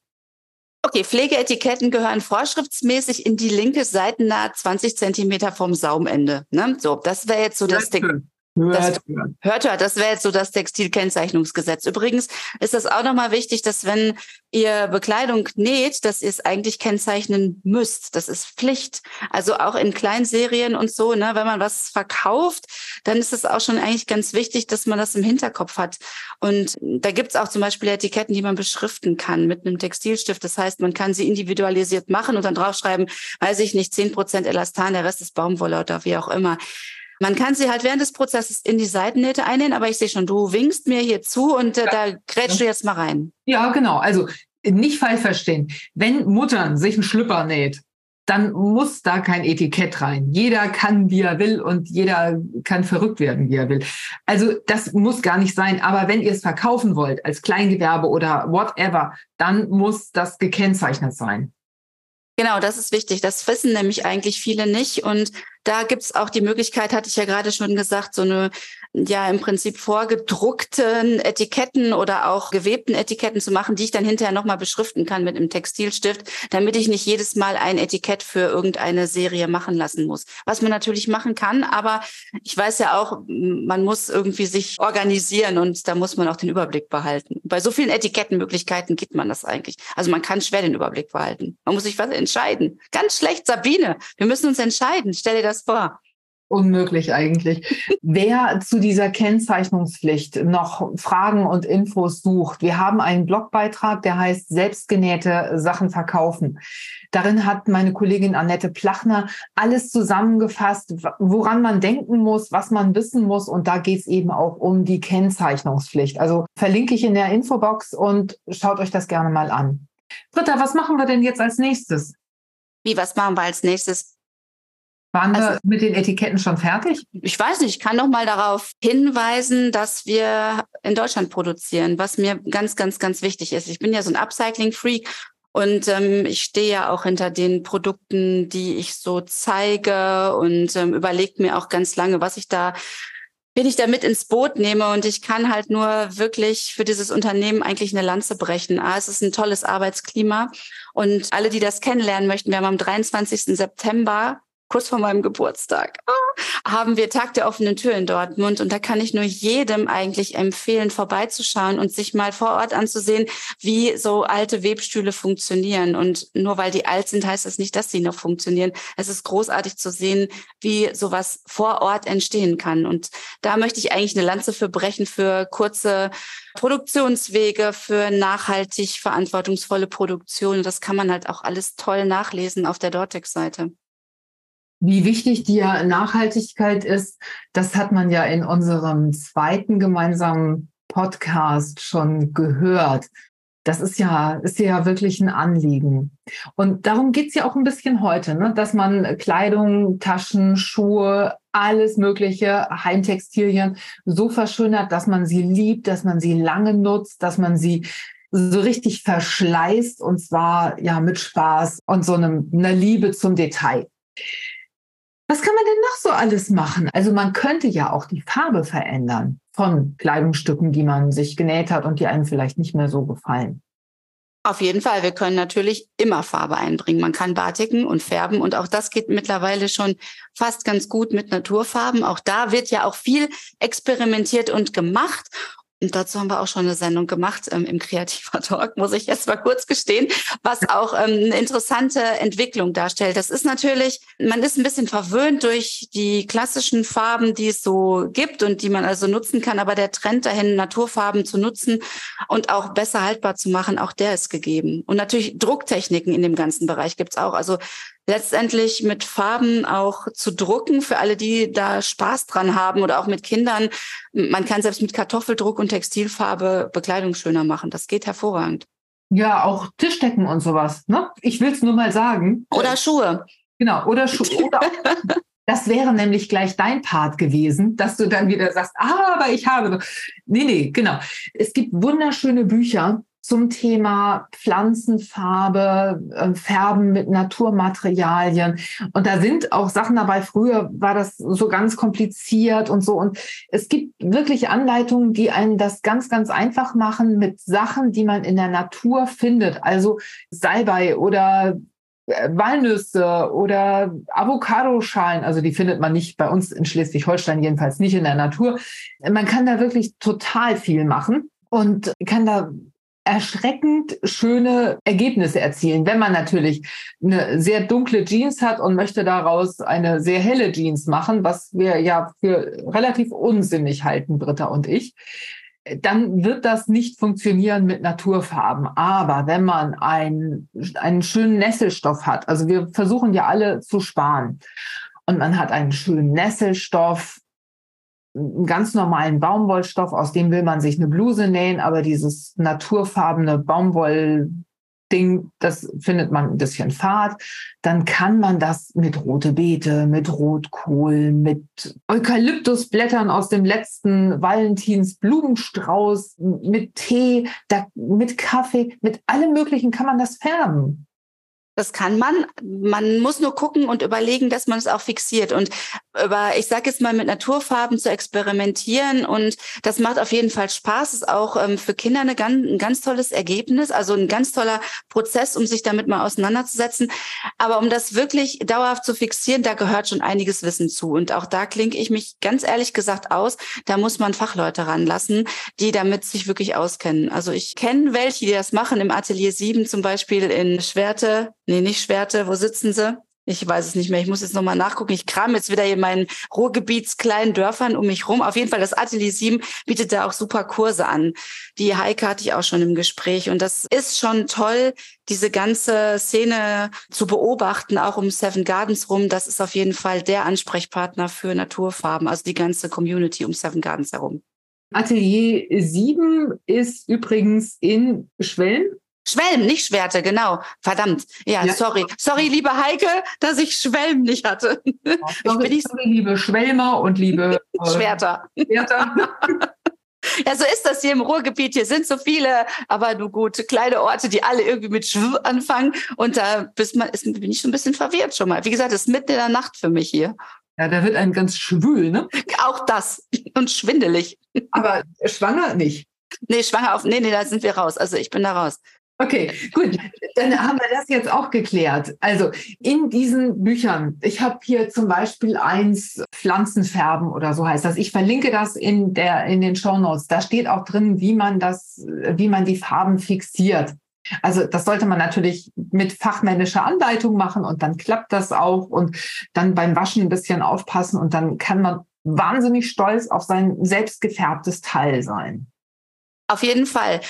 Okay, Pflegeetiketten gehören vorschriftsmäßig in die linke Seitennaht 20 Zentimeter vom Saumende. Ne? So, das wäre jetzt so das Ding. Hört, hört. hört, Das wäre jetzt so das Textilkennzeichnungsgesetz. Übrigens ist das auch nochmal wichtig, dass wenn ihr Bekleidung näht, dass ihr es eigentlich kennzeichnen müsst. Das ist Pflicht. Also auch in Kleinserien und so, ne, wenn man was verkauft, dann ist es auch schon eigentlich ganz wichtig, dass man das im Hinterkopf hat. Und da gibt's auch zum Beispiel Etiketten, die man beschriften kann mit einem Textilstift. Das heißt, man kann sie individualisiert machen und dann draufschreiben, weiß ich nicht, zehn Prozent Elastan, der Rest ist Baumwolle oder wie auch immer. Man kann sie halt während des Prozesses in die Seitennähte einnähen, aber ich sehe schon, du winkst mir hier zu und äh, da grätschst du jetzt mal rein. Ja, genau. Also nicht falsch verstehen. Wenn Muttern sich einen Schlüpper näht, dann muss da kein Etikett rein. Jeder kann, wie er will und jeder kann verrückt werden, wie er will. Also das muss gar nicht sein. Aber wenn ihr es verkaufen wollt als Kleingewerbe oder whatever, dann muss das gekennzeichnet sein. Genau, das ist wichtig. Das wissen nämlich eigentlich viele nicht. Und da gibt's auch die Möglichkeit, hatte ich ja gerade schon gesagt, so eine ja im Prinzip vorgedruckten Etiketten oder auch gewebten Etiketten zu machen, die ich dann hinterher nochmal beschriften kann mit einem Textilstift, damit ich nicht jedes Mal ein Etikett für irgendeine Serie machen lassen muss. Was man natürlich machen kann, aber ich weiß ja auch, man muss irgendwie sich organisieren und da muss man auch den Überblick behalten. Bei so vielen Etikettenmöglichkeiten gibt man das eigentlich. Also man kann schwer den Überblick behalten. Man muss sich was entscheiden. Ganz schlecht, Sabine. Wir müssen uns entscheiden. Stell dir das vor unmöglich eigentlich. Wer zu dieser Kennzeichnungspflicht noch Fragen und Infos sucht, wir haben einen Blogbeitrag, der heißt Selbstgenähte Sachen verkaufen. Darin hat meine Kollegin Annette Plachner alles zusammengefasst, woran man denken muss, was man wissen muss. Und da geht es eben auch um die Kennzeichnungspflicht. Also verlinke ich in der Infobox und schaut euch das gerne mal an. Britta, was machen wir denn jetzt als nächstes? Wie, was machen wir als nächstes? Waren also, wir mit den Etiketten schon fertig? Ich weiß nicht, ich kann noch mal darauf hinweisen, dass wir in Deutschland produzieren, was mir ganz, ganz, ganz wichtig ist. Ich bin ja so ein Upcycling-Freak und ähm, ich stehe ja auch hinter den Produkten, die ich so zeige und ähm, überlege mir auch ganz lange, was ich da bin ich da mit ins Boot nehme und ich kann halt nur wirklich für dieses Unternehmen eigentlich eine Lanze brechen. Ah, es ist ein tolles Arbeitsklima und alle, die das kennenlernen möchten, wir haben am 23. September kurz vor meinem Geburtstag, ah, haben wir Tag der offenen Tür in Dortmund. Und da kann ich nur jedem eigentlich empfehlen, vorbeizuschauen und sich mal vor Ort anzusehen, wie so alte Webstühle funktionieren. Und nur weil die alt sind, heißt das nicht, dass sie noch funktionieren. Es ist großartig zu sehen, wie sowas vor Ort entstehen kann. Und da möchte ich eigentlich eine Lanze für brechen, für kurze Produktionswege, für nachhaltig verantwortungsvolle Produktion. Das kann man halt auch alles toll nachlesen auf der Dortex-Seite. Wie wichtig die Nachhaltigkeit ist, das hat man ja in unserem zweiten gemeinsamen Podcast schon gehört. Das ist ja, ist ja wirklich ein Anliegen. Und darum geht's ja auch ein bisschen heute, ne? dass man Kleidung, Taschen, Schuhe, alles mögliche, Heimtextilien so verschönert, dass man sie liebt, dass man sie lange nutzt, dass man sie so richtig verschleißt und zwar ja mit Spaß und so einem, einer Liebe zum Detail. Was kann man denn noch so alles machen? Also man könnte ja auch die Farbe verändern von Kleidungsstücken, die man sich genäht hat und die einem vielleicht nicht mehr so gefallen. Auf jeden Fall. Wir können natürlich immer Farbe einbringen. Man kann batiken und färben und auch das geht mittlerweile schon fast ganz gut mit Naturfarben. Auch da wird ja auch viel experimentiert und gemacht. Und dazu haben wir auch schon eine Sendung gemacht ähm, im Kreativer Talk, muss ich jetzt mal kurz gestehen, was auch ähm, eine interessante Entwicklung darstellt. Das ist natürlich, man ist ein bisschen verwöhnt durch die klassischen Farben, die es so gibt und die man also nutzen kann. Aber der Trend dahin, Naturfarben zu nutzen und auch besser haltbar zu machen, auch der ist gegeben. Und natürlich Drucktechniken in dem ganzen Bereich gibt's auch. Also letztendlich mit Farben auch zu drucken für alle, die da Spaß dran haben oder auch mit Kindern. Man kann selbst mit Kartoffeldruck und Textilfarbe Bekleidung schöner machen. Das geht hervorragend. Ja, auch Tischdecken und sowas. Ne? Ich will es nur mal sagen. Oder Schuhe. Genau, oder Schuhe. (laughs) Oder das wäre nämlich gleich dein Part gewesen, dass du dann wieder sagst, ah, aber ich habe. Nee, nee, genau. Es gibt wunderschöne Bücher zum Thema Pflanzenfarbe, äh, Färben mit Naturmaterialien. Und da sind auch Sachen dabei. Früher war das so ganz kompliziert und so. Und es gibt wirklich Anleitungen, die einen das ganz, ganz einfach machen mit Sachen, die man in der Natur findet. Also Salbei oder äh, Walnüsse oder Avocadoschalen, also die findet man nicht bei uns in Schleswig-Holstein, jedenfalls nicht in der Natur. Man kann da wirklich total viel machen und kann da erschreckend schöne Ergebnisse erzielen. Wenn man natürlich eine sehr dunkle Jeans hat und möchte daraus eine sehr helle Jeans machen, was wir ja für relativ unsinnig halten, Britta und ich, dann wird das nicht funktionieren mit Naturfarben. Aber wenn man ein, einen schönen Nesselstoff hat, also wir versuchen ja alle zu sparen, und man hat einen schönen Nesselstoff, einen ganz normalen Baumwollstoff, aus dem will man sich eine Bluse nähen, aber dieses naturfarbene Baumwoll Ding, das findet man ein bisschen fad, dann kann man das mit rote Beete, mit Rotkohl, mit Eukalyptusblättern aus dem letzten Valentins Blumenstrauß, mit Tee, da, mit Kaffee, mit allem Möglichen kann man das färben. Das kann man. Man muss nur gucken und überlegen, dass man es auch fixiert. Und über, ich sage jetzt mal, mit Naturfarben zu experimentieren. Und das macht auf jeden Fall Spaß. Ist auch ähm, für Kinder eine ganz, ein ganz tolles Ergebnis, also ein ganz toller Prozess, um sich damit mal auseinanderzusetzen. Aber um das wirklich dauerhaft zu fixieren, da gehört schon einiges Wissen zu. Und auch da klinke ich mich ganz ehrlich gesagt aus. Da muss man Fachleute ranlassen, die damit sich wirklich auskennen. Also ich kenne welche, die das machen im Atelier 7 zum Beispiel in Schwerte Nee, nicht Schwerte. Wo sitzen sie? Ich weiß es nicht mehr. Ich muss jetzt nochmal nachgucken. Ich kram jetzt wieder in meinen Ruhrgebietskleinen Dörfern um mich rum. Auf jeden Fall, das Atelier 7 bietet da auch super Kurse an. Die Heike hatte ich auch schon im Gespräch. Und das ist schon toll, diese ganze Szene zu beobachten, auch um Seven Gardens rum. Das ist auf jeden Fall der Ansprechpartner für Naturfarben, also die ganze Community um Seven Gardens herum. Atelier 7 ist übrigens in Schwelm Schwelm, nicht Schwerte, genau. Verdammt. Ja, ja, sorry. Sorry, liebe Heike, dass ich Schwelm nicht hatte. Ja, (laughs) sorry, ich sorry, liebe Schwelmer und liebe (laughs) äh, Schwerter. Schwerter. (laughs) Ja, so ist das hier im Ruhrgebiet. Hier sind so viele, aber nur gut, kleine Orte, die alle irgendwie mit Schw anfangen. Und da man, ist, bin ich schon ein bisschen verwirrt schon mal. Wie gesagt, es ist mitten in der Nacht für mich hier. Ja, da wird ein ganz schwül, ne? Auch das. Und schwindelig. Aber schwanger nicht. Nee, schwanger auf. Nee, nee, da sind wir raus. Also ich bin da raus. Okay, gut. Dann haben wir das jetzt auch geklärt. Also in diesen Büchern, ich habe hier zum Beispiel eins Pflanzenfärben oder so heißt das. Ich verlinke das in der in den Show Notes. Da steht auch drin, wie man das, wie man die Farben fixiert. Also das sollte man natürlich mit fachmännischer Anleitung machen und dann klappt das auch und dann beim Waschen ein bisschen aufpassen und dann kann man wahnsinnig stolz auf sein selbst gefärbtes Teil sein. Auf jeden Fall.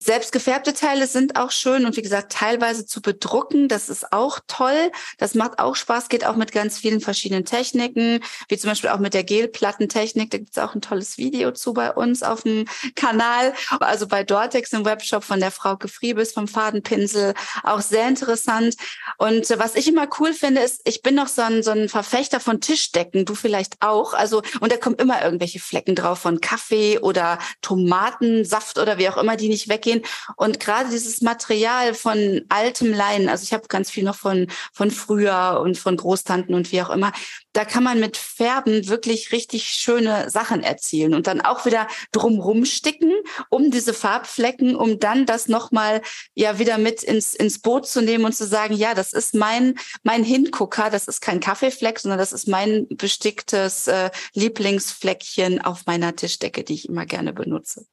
Selbstgefärbte Teile sind auch schön und wie gesagt, teilweise zu bedrucken, das ist auch toll. Das macht auch Spaß, geht auch mit ganz vielen verschiedenen Techniken, wie zum Beispiel auch mit der Gelplattentechnik. Da gibt's auch ein tolles Video zu bei uns auf dem Kanal. Also bei Dortex im Webshop von der Frau Gefriebes vom Fadenpinsel. Auch sehr interessant. Und was ich immer cool finde, ist, ich bin noch so ein, so ein Verfechter von Tischdecken, du vielleicht auch. Also, und da kommen immer irgendwelche Flecken drauf von Kaffee oder Tomatensaft oder wie auch immer, die nicht weggehen gehen. Und gerade dieses Material von altem Leinen, also ich habe ganz viel noch von, von früher und von Großtanten und wie auch immer, da kann man mit Färben wirklich richtig schöne Sachen erzielen und dann auch wieder drumrum sticken, um diese Farbflecken, um dann das nochmal ja wieder mit ins, ins Boot zu nehmen und zu sagen, ja, das ist mein, mein Hingucker, das ist kein Kaffeefleck, sondern das ist mein besticktes äh, Lieblingsfleckchen auf meiner Tischdecke, die ich immer gerne benutze.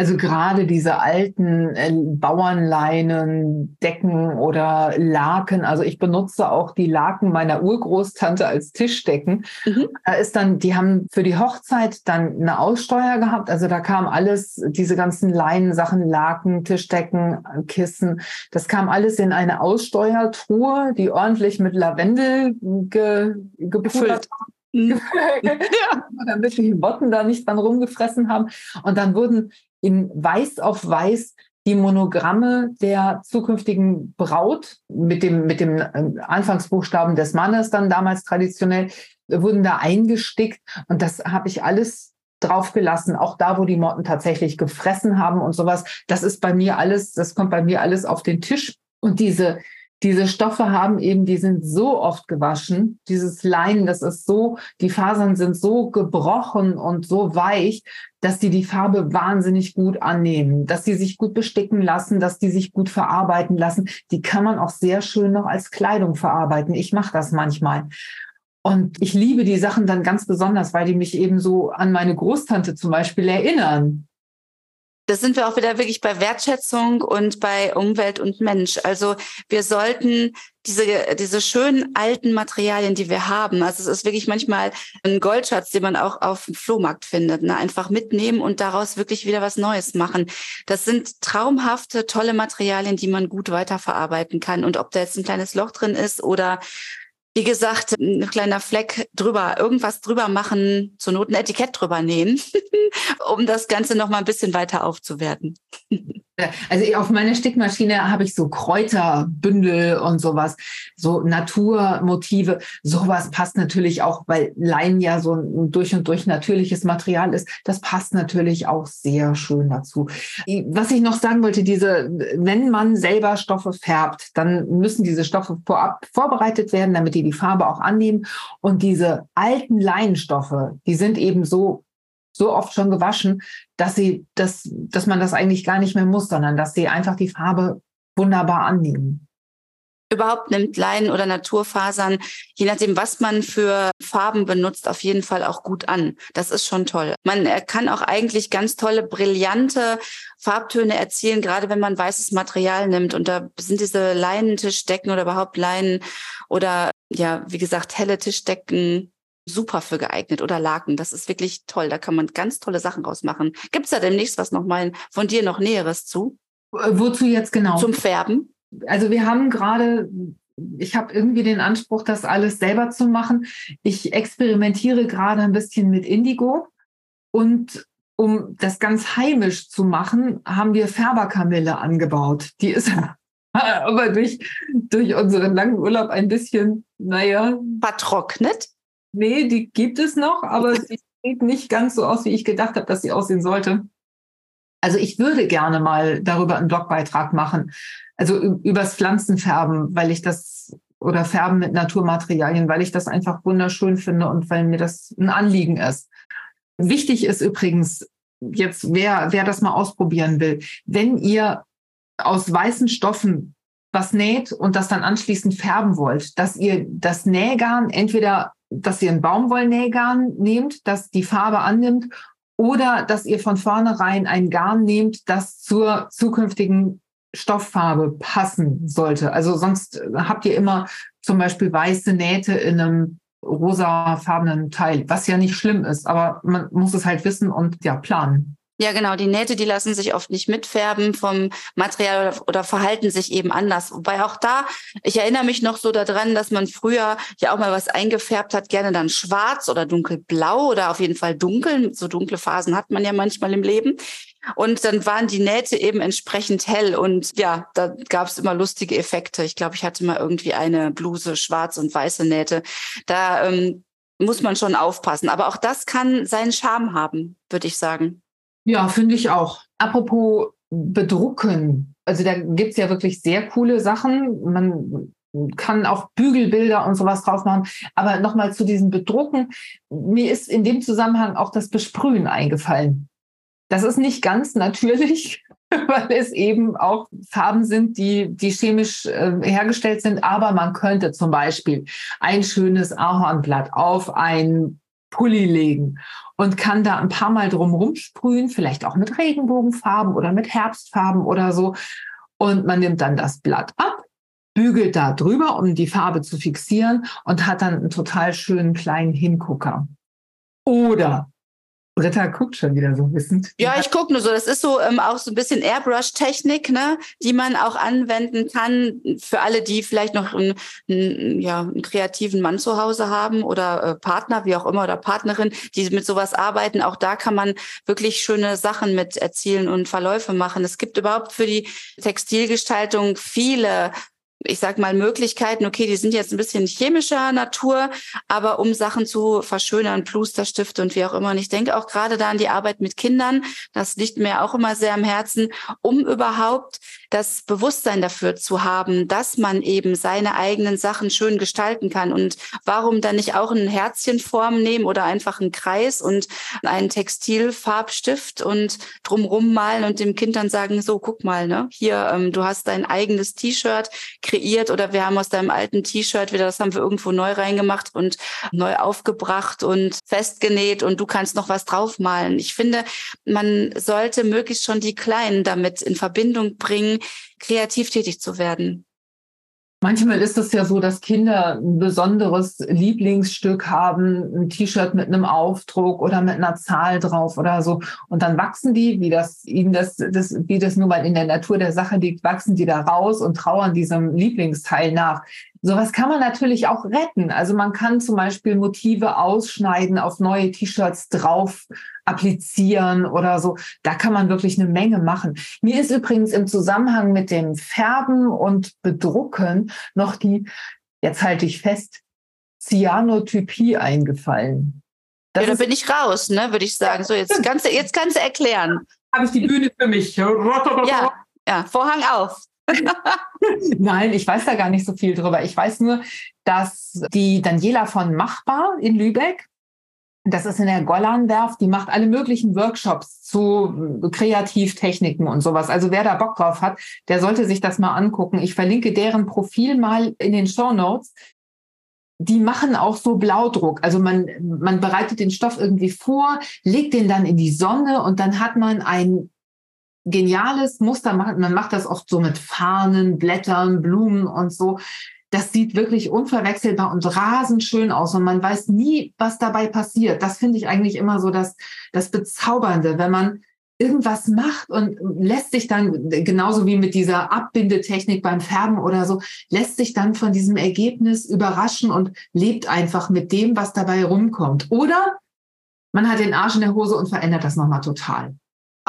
Also gerade diese alten äh, Bauernleinen, Decken oder Laken. Also ich benutze auch die Laken meiner Urgroßtante als Tischdecken. Mhm. Da ist dann, die haben für die Hochzeit dann eine Aussteuer gehabt. Also da kam alles, diese ganzen Leinensachen, Laken, Tischdecken, Kissen. Das kam alles in eine Aussteuertruhe, die ordentlich mit Lavendel ge, gefüllt mhm. (laughs) ja. damit die Botten da nicht dran rumgefressen haben. Und dann wurden in weiß auf weiß die Monogramme der zukünftigen Braut mit dem, mit dem äh, Anfangsbuchstaben des Mannes dann damals traditionell, wurden da eingestickt. Und das habe ich alles draufgelassen, auch da, wo die Motten tatsächlich gefressen haben und sowas. Das ist bei mir alles, das kommt bei mir alles auf den Tisch. Und diese, diese Stoffe haben eben, die sind so oft gewaschen. Dieses Leinen, das ist so, die Fasern sind so gebrochen und so weich, dass die die Farbe wahnsinnig gut annehmen, dass sie sich gut besticken lassen, dass die sich gut verarbeiten lassen. Die kann man auch sehr schön noch als Kleidung verarbeiten. Ich mache das manchmal. Und ich liebe die Sachen dann ganz besonders, weil die mich eben so an meine Großtante zum Beispiel erinnern. Das sind wir auch wieder wirklich bei Wertschätzung und bei Umwelt und Mensch. Also wir sollten diese, diese schönen alten Materialien, die wir haben, also es ist wirklich manchmal ein Goldschatz, den man auch auf dem Flohmarkt findet, ne? einfach mitnehmen und daraus wirklich wieder was Neues machen. Das sind traumhafte, tolle Materialien, die man gut weiterverarbeiten kann. Und ob da jetzt ein kleines Loch drin ist oder wie gesagt, ein kleiner Fleck drüber, irgendwas drüber machen, zur Not ein Etikett drüber nähen, (laughs) um das Ganze noch mal ein bisschen weiter aufzuwerten. (laughs) Also auf meiner Stickmaschine habe ich so Kräuterbündel und sowas, so Naturmotive. Sowas passt natürlich auch, weil Leim ja so ein durch und durch natürliches Material ist. Das passt natürlich auch sehr schön dazu. Was ich noch sagen wollte, diese, wenn man selber Stoffe färbt, dann müssen diese Stoffe vorab vorbereitet werden, damit die die Farbe auch annehmen. Und diese alten Leinstoffe, die sind eben so so oft schon gewaschen, dass sie, dass, dass man das eigentlich gar nicht mehr muss, sondern dass sie einfach die Farbe wunderbar annehmen. Überhaupt nimmt Leinen oder Naturfasern, je nachdem, was man für Farben benutzt, auf jeden Fall auch gut an. Das ist schon toll. Man kann auch eigentlich ganz tolle, brillante Farbtöne erzielen, gerade wenn man weißes Material nimmt. Und da sind diese Leinentischdecken oder überhaupt Leinen oder ja, wie gesagt, helle Tischdecken super für geeignet oder Laken. Das ist wirklich toll. Da kann man ganz tolle Sachen rausmachen. Gibt es da demnächst was nochmal von dir noch Näheres zu? Äh, wozu jetzt genau? Zum Färben? Also wir haben gerade, ich habe irgendwie den Anspruch, das alles selber zu machen. Ich experimentiere gerade ein bisschen mit Indigo und um das ganz heimisch zu machen, haben wir Färberkamille angebaut. Die ist (laughs) aber durch, durch unseren langen Urlaub ein bisschen, naja. Vertrocknet? Nee, die gibt es noch, aber sie sieht nicht ganz so aus, wie ich gedacht habe, dass sie aussehen sollte. Also ich würde gerne mal darüber einen Blogbeitrag machen. Also übers Pflanzenfärben, weil ich das oder Färben mit Naturmaterialien, weil ich das einfach wunderschön finde und weil mir das ein Anliegen ist. Wichtig ist übrigens, jetzt wer, wer das mal ausprobieren will, wenn ihr aus weißen Stoffen was näht und das dann anschließend färben wollt, dass ihr das Nähgarn entweder dass ihr ein Baumwollnähgarn nehmt, das die Farbe annimmt, oder dass ihr von vornherein ein Garn nehmt, das zur zukünftigen Stofffarbe passen sollte. Also sonst habt ihr immer zum Beispiel weiße Nähte in einem rosafarbenen Teil, was ja nicht schlimm ist, aber man muss es halt wissen und ja planen. Ja, genau. Die Nähte, die lassen sich oft nicht mitfärben vom Material oder, oder, verhalten sich eben anders. Wobei auch da, ich erinnere mich noch so daran, dass man früher ja auch mal was eingefärbt hat, gerne dann schwarz oder dunkelblau oder auf jeden Fall dunkel. So dunkle Phasen hat man ja manchmal im Leben. Und dann waren die Nähte eben entsprechend hell und ja, da gab es immer lustige Effekte. Ich glaube, ich hatte mal irgendwie eine Bluse schwarz und weiße Nähte. Da ähm, muss man schon aufpassen. Aber auch das kann seinen Charme haben, würde ich sagen. Ja, finde ich auch. Apropos bedrucken. Also da gibt es ja wirklich sehr coole Sachen. Man kann auch Bügelbilder und sowas drauf machen. Aber nochmal zu diesem Bedrucken. Mir ist in dem Zusammenhang auch das Besprühen eingefallen. Das ist nicht ganz natürlich, (laughs) weil es eben auch Farben sind, die, die chemisch äh, hergestellt sind. Aber man könnte zum Beispiel ein schönes Ahornblatt auf ein Pulli legen und kann da ein paar Mal drum rumsprühen, vielleicht auch mit Regenbogenfarben oder mit Herbstfarben oder so. Und man nimmt dann das Blatt ab, bügelt da drüber, um die Farbe zu fixieren und hat dann einen total schönen kleinen Hingucker. Oder Britta guckt schon wieder so wissend. Ja, ich gucke nur so. Das ist so ähm, auch so ein bisschen Airbrush-Technik, ne, die man auch anwenden kann für alle, die vielleicht noch einen, einen ja, einen kreativen Mann zu Hause haben oder äh, Partner, wie auch immer, oder Partnerin, die mit sowas arbeiten. Auch da kann man wirklich schöne Sachen mit erzielen und Verläufe machen. Es gibt überhaupt für die Textilgestaltung viele ich sag mal, Möglichkeiten, okay, die sind jetzt ein bisschen chemischer Natur, aber um Sachen zu verschönern, Plusterstifte und wie auch immer. Und ich denke auch gerade da an die Arbeit mit Kindern, das liegt mir auch immer sehr am Herzen, um überhaupt das Bewusstsein dafür zu haben, dass man eben seine eigenen Sachen schön gestalten kann. Und warum dann nicht auch ein Herzchenform nehmen oder einfach einen Kreis und einen Textilfarbstift und drumrum malen und dem Kind dann sagen, so, guck mal, ne, hier, ähm, du hast dein eigenes T-Shirt kreiert oder wir haben aus deinem alten T-Shirt wieder, das haben wir irgendwo neu reingemacht und neu aufgebracht und festgenäht und du kannst noch was draufmalen. Ich finde, man sollte möglichst schon die Kleinen damit in Verbindung bringen, kreativ tätig zu werden. Manchmal ist es ja so, dass Kinder ein besonderes Lieblingsstück haben, ein T-Shirt mit einem Aufdruck oder mit einer Zahl drauf oder so. Und dann wachsen die, wie das ihnen das, das, wie das nun mal in der Natur der Sache liegt, wachsen die da raus und trauern diesem Lieblingsteil nach. Sowas kann man natürlich auch retten. Also man kann zum Beispiel Motive ausschneiden, auf neue T-Shirts drauf applizieren oder so. Da kann man wirklich eine Menge machen. Mir ist übrigens im Zusammenhang mit dem Färben und Bedrucken noch die, jetzt halte ich fest, Cyanotypie eingefallen. Das ja, da bin ich raus, ne, würde ich sagen. So, jetzt kannst du, jetzt kannst du erklären. Habe ich die Bühne für mich. Ja, ja, Vorhang auf. (laughs) Nein, ich weiß da gar nicht so viel drüber. Ich weiß nur, dass die Daniela von Machbar in Lübeck, das ist in der Gollanwerft, die macht alle möglichen Workshops zu Kreativtechniken und sowas. Also wer da Bock drauf hat, der sollte sich das mal angucken. Ich verlinke deren Profil mal in den Show Notes. Die machen auch so Blaudruck. Also man, man bereitet den Stoff irgendwie vor, legt den dann in die Sonne und dann hat man ein geniales Muster. Man macht das oft so mit Fahnen, Blättern, Blumen und so das sieht wirklich unverwechselbar und rasend schön aus und man weiß nie, was dabei passiert. Das finde ich eigentlich immer so das, das Bezaubernde, wenn man irgendwas macht und lässt sich dann, genauso wie mit dieser Abbindetechnik beim Färben oder so, lässt sich dann von diesem Ergebnis überraschen und lebt einfach mit dem, was dabei rumkommt. Oder man hat den Arsch in der Hose und verändert das nochmal total.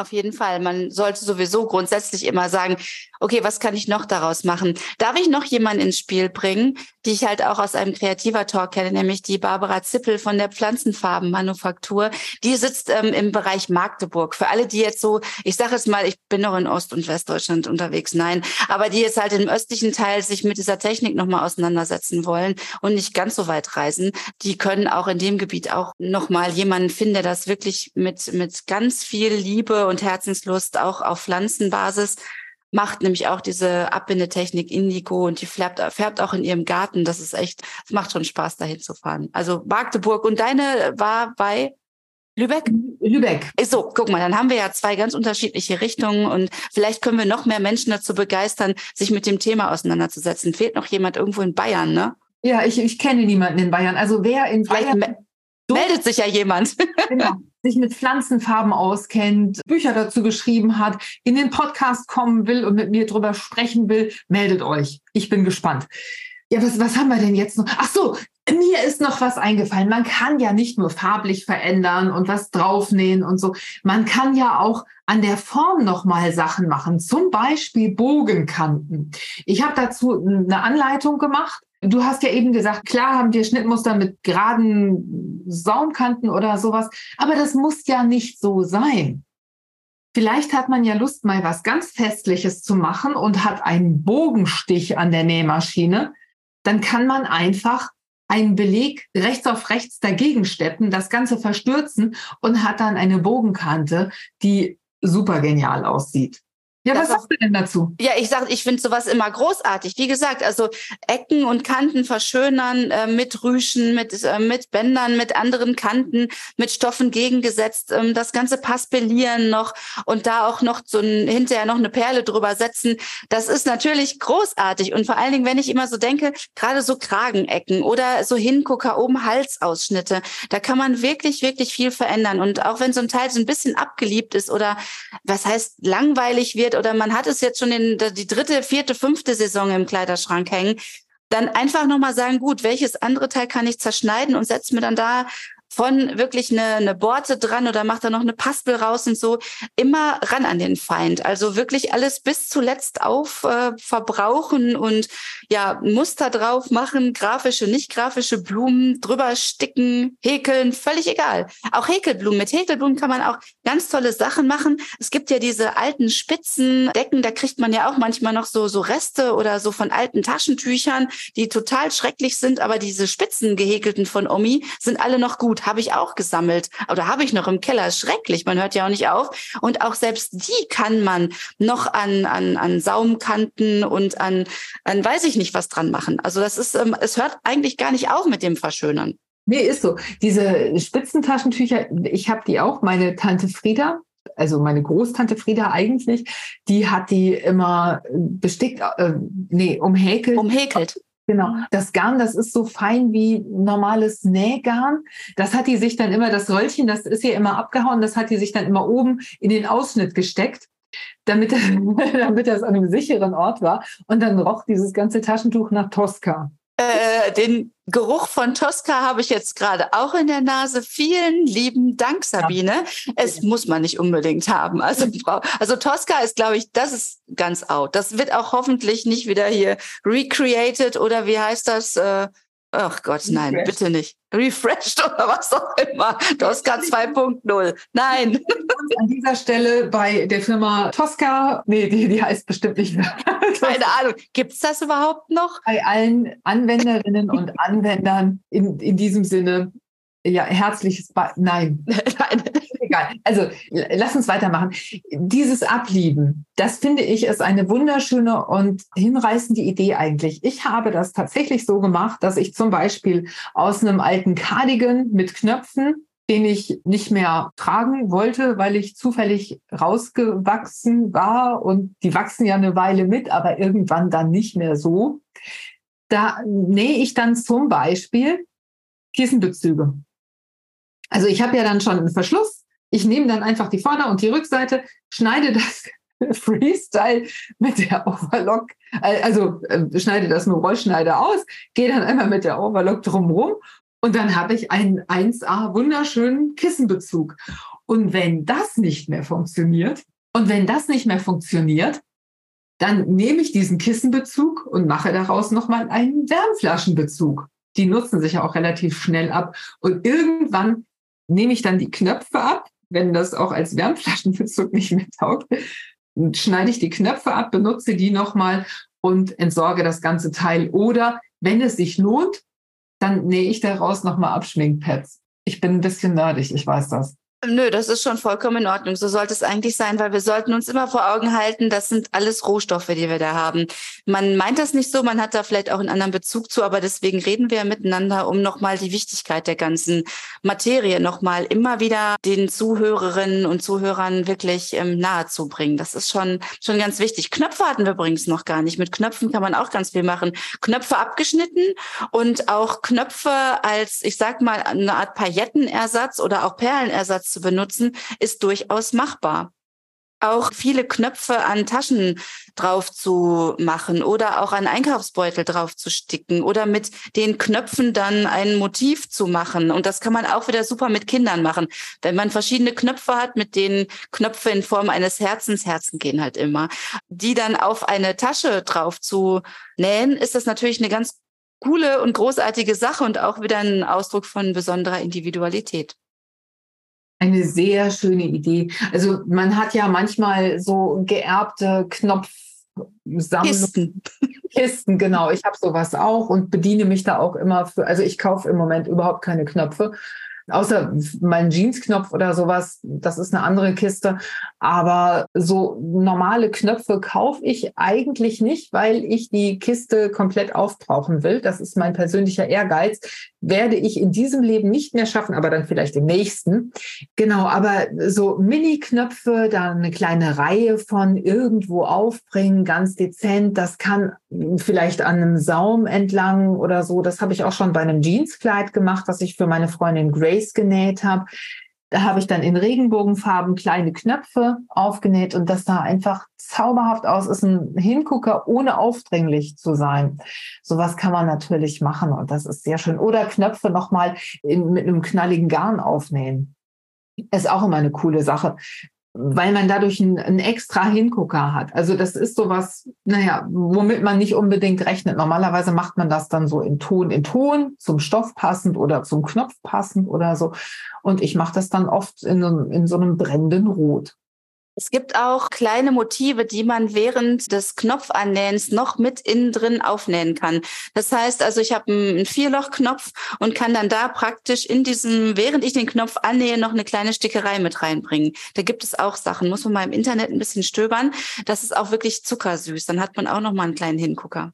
Auf jeden Fall. Man sollte sowieso grundsätzlich immer sagen, okay, was kann ich noch daraus machen? Darf ich noch jemanden ins Spiel bringen, die ich halt auch aus einem kreativer Talk kenne, nämlich die Barbara Zippel von der Pflanzenfarbenmanufaktur. Die sitzt ähm, im Bereich Magdeburg. Für alle, die jetzt so, ich sage jetzt mal, ich bin noch in Ost- und Westdeutschland unterwegs, nein, aber die jetzt halt im östlichen Teil sich mit dieser Technik nochmal auseinandersetzen wollen und nicht ganz so weit reisen, die können auch in dem Gebiet auch nochmal jemanden finden, der das wirklich mit, mit ganz viel Liebe und Herzenslust auch auf Pflanzenbasis macht nämlich auch diese Abbindetechnik Indigo und die färbt, färbt auch in ihrem Garten. Das ist echt, es macht schon Spaß, dahin zu fahren. Also Magdeburg und deine war bei Lübeck? Lübeck. So, guck mal, dann haben wir ja zwei ganz unterschiedliche Richtungen und vielleicht können wir noch mehr Menschen dazu begeistern, sich mit dem Thema auseinanderzusetzen. Fehlt noch jemand irgendwo in Bayern, ne? Ja, ich, ich kenne niemanden in Bayern. Also wer in vielleicht Bayern meldet sich ja jemand. Genau (laughs) sich mit Pflanzenfarben auskennt, Bücher dazu geschrieben hat, in den Podcast kommen will und mit mir drüber sprechen will, meldet euch. Ich bin gespannt. Ja, was, was haben wir denn jetzt noch? Ach so, mir ist noch was eingefallen. Man kann ja nicht nur farblich verändern und was draufnähen und so. Man kann ja auch an der Form noch mal Sachen machen. Zum Beispiel Bogenkanten. Ich habe dazu eine Anleitung gemacht Du hast ja eben gesagt, klar haben wir Schnittmuster mit geraden Saumkanten oder sowas, aber das muss ja nicht so sein. Vielleicht hat man ja Lust, mal was ganz Festliches zu machen und hat einen Bogenstich an der Nähmaschine. Dann kann man einfach einen Beleg rechts auf rechts dagegen steppen, das Ganze verstürzen und hat dann eine Bogenkante, die super genial aussieht. Ja, was sagst du denn dazu? Ja, ich sag, ich finde sowas immer großartig. Wie gesagt, also Ecken und Kanten verschönern äh, mit Rüschen, mit, äh, mit Bändern, mit anderen Kanten, mit Stoffen gegengesetzt, ähm, das ganze paspellieren noch und da auch noch so ein, hinterher noch eine Perle drüber setzen. Das ist natürlich großartig. Und vor allen Dingen, wenn ich immer so denke, gerade so Kragenecken oder so Hingucker oben Halsausschnitte, da kann man wirklich, wirklich viel verändern. Und auch wenn so ein Teil so ein bisschen abgeliebt ist oder was heißt langweilig wird, wird oder man hat es jetzt schon in die dritte, vierte, fünfte Saison im Kleiderschrank hängen, dann einfach nochmal sagen, gut, welches andere Teil kann ich zerschneiden und setze mir dann da von wirklich eine, eine Borte dran oder macht da noch eine Paspel raus und so, immer ran an den Feind. Also wirklich alles bis zuletzt auf äh, verbrauchen und ja, Muster drauf machen, grafische, nicht grafische Blumen drüber sticken, häkeln, völlig egal. Auch Häkelblumen. Mit Häkelblumen kann man auch ganz tolle Sachen machen. Es gibt ja diese alten Spitzendecken, da kriegt man ja auch manchmal noch so, so Reste oder so von alten Taschentüchern, die total schrecklich sind, aber diese Spitzen gehäkelten von Omi sind alle noch gut habe ich auch gesammelt oder habe ich noch im Keller. Schrecklich, man hört ja auch nicht auf. Und auch selbst die kann man noch an, an, an Saumkanten und an, an weiß ich nicht was dran machen. Also das ist, ähm, es hört eigentlich gar nicht auf mit dem Verschönern. Nee, ist so. Diese Spitzentaschentücher, ich habe die auch. Meine Tante Frieda, also meine Großtante Frieda eigentlich, die hat die immer bestickt, äh, nee, umhäkelt. Umhäkelt. Genau. Mhm. Das Garn, das ist so fein wie normales Nähgarn. Das hat die sich dann immer, das Röllchen, das ist hier immer abgehauen, das hat die sich dann immer oben in den Ausschnitt gesteckt, damit, (laughs) damit das an einem sicheren Ort war. Und dann roch dieses ganze Taschentuch nach Tosca. Äh, den Geruch von Tosca habe ich jetzt gerade auch in der Nase. Vielen lieben Dank, Sabine. Ja. Es muss man nicht unbedingt haben. Also, (laughs) also Tosca ist, glaube ich, das ist ganz out. Das wird auch hoffentlich nicht wieder hier recreated oder wie heißt das? Äh, Ach Gott, nein, Refreshed. bitte nicht. Refreshed oder was auch immer. Tosca 2.0. Nein. An dieser Stelle bei der Firma Tosca, nee, die, die heißt bestimmt nicht mehr. (laughs) Keine Ahnung. Gibt es das überhaupt noch? Bei allen Anwenderinnen und Anwendern in, in diesem Sinne, ja, herzliches, ba nein. (laughs) nein egal. Also lass uns weitermachen. Dieses Ablieben, das finde ich ist eine wunderschöne und hinreißende Idee eigentlich. Ich habe das tatsächlich so gemacht, dass ich zum Beispiel aus einem alten Cardigan mit Knöpfen den ich nicht mehr tragen wollte, weil ich zufällig rausgewachsen war und die wachsen ja eine Weile mit, aber irgendwann dann nicht mehr so. Da nähe ich dann zum Beispiel Kissenbezüge. Also ich habe ja dann schon einen Verschluss ich nehme dann einfach die Vorder- und die Rückseite, schneide das (laughs) Freestyle mit der Overlock, äh, also äh, schneide das mit Rollschneider aus, gehe dann einmal mit der Overlock drumherum und dann habe ich einen 1A wunderschönen Kissenbezug. Und wenn das nicht mehr funktioniert, und wenn das nicht mehr funktioniert, dann nehme ich diesen Kissenbezug und mache daraus nochmal einen Wärmflaschenbezug. Die nutzen sich ja auch relativ schnell ab. Und irgendwann nehme ich dann die Knöpfe ab wenn das auch als Wärmflaschenbezug (laughs) nicht mehr taugt, schneide ich die Knöpfe ab, benutze die nochmal und entsorge das ganze Teil. Oder wenn es sich lohnt, dann nähe ich daraus nochmal Abschminkpads. Ich bin ein bisschen nerdig, ich weiß das. Nö, das ist schon vollkommen in Ordnung. So sollte es eigentlich sein, weil wir sollten uns immer vor Augen halten, das sind alles Rohstoffe, die wir da haben. Man meint das nicht so, man hat da vielleicht auch einen anderen Bezug zu, aber deswegen reden wir miteinander, um nochmal die Wichtigkeit der ganzen Materie nochmal immer wieder den Zuhörerinnen und Zuhörern wirklich ähm, nahe zu bringen. Das ist schon, schon ganz wichtig. Knöpfe hatten wir übrigens noch gar nicht. Mit Knöpfen kann man auch ganz viel machen. Knöpfe abgeschnitten und auch Knöpfe als, ich sag mal, eine Art Paillettenersatz oder auch Perlenersatz zu benutzen, ist durchaus machbar. Auch viele Knöpfe an Taschen drauf zu machen oder auch an Einkaufsbeutel drauf zu sticken oder mit den Knöpfen dann ein Motiv zu machen. Und das kann man auch wieder super mit Kindern machen. Wenn man verschiedene Knöpfe hat, mit denen Knöpfe in Form eines Herzens, Herzen gehen halt immer, die dann auf eine Tasche drauf zu nähen, ist das natürlich eine ganz coole und großartige Sache und auch wieder ein Ausdruck von besonderer Individualität. Eine sehr schöne Idee. Also man hat ja manchmal so geerbte Knopfsammlungen. Kisten. (laughs) Kisten, genau. Ich habe sowas auch und bediene mich da auch immer für. Also ich kaufe im Moment überhaupt keine Knöpfe. Außer mein Jeansknopf oder sowas, das ist eine andere Kiste. Aber so normale Knöpfe kaufe ich eigentlich nicht, weil ich die Kiste komplett aufbrauchen will. Das ist mein persönlicher Ehrgeiz. Werde ich in diesem Leben nicht mehr schaffen, aber dann vielleicht im nächsten. Genau, aber so Mini-Knöpfe, da eine kleine Reihe von irgendwo aufbringen, ganz dezent, das kann vielleicht an einem Saum entlang oder so. Das habe ich auch schon bei einem Jeanskleid gemacht, das ich für meine Freundin Grace genäht habe. Da habe ich dann in Regenbogenfarben kleine Knöpfe aufgenäht und das sah einfach zauberhaft aus. Ist ein Hingucker, ohne aufdringlich zu sein. Sowas kann man natürlich machen und das ist sehr schön. Oder Knöpfe nochmal mit einem knalligen Garn aufnähen. Ist auch immer eine coole Sache weil man dadurch einen, einen, extra Hingucker hat. Also das ist sowas, naja, womit man nicht unbedingt rechnet. Normalerweise macht man das dann so in Ton in Ton, zum Stoff passend oder zum Knopf passend oder so. Und ich mache das dann oft in, in so einem brennenden Rot. Es gibt auch kleine Motive, die man während des Knopfannähens noch mit innen drin aufnähen kann. Das heißt also, ich habe einen Vierlochknopf und kann dann da praktisch in diesem, während ich den Knopf annähe, noch eine kleine Stickerei mit reinbringen. Da gibt es auch Sachen. Muss man mal im Internet ein bisschen stöbern. Das ist auch wirklich zuckersüß. Dann hat man auch noch mal einen kleinen Hingucker.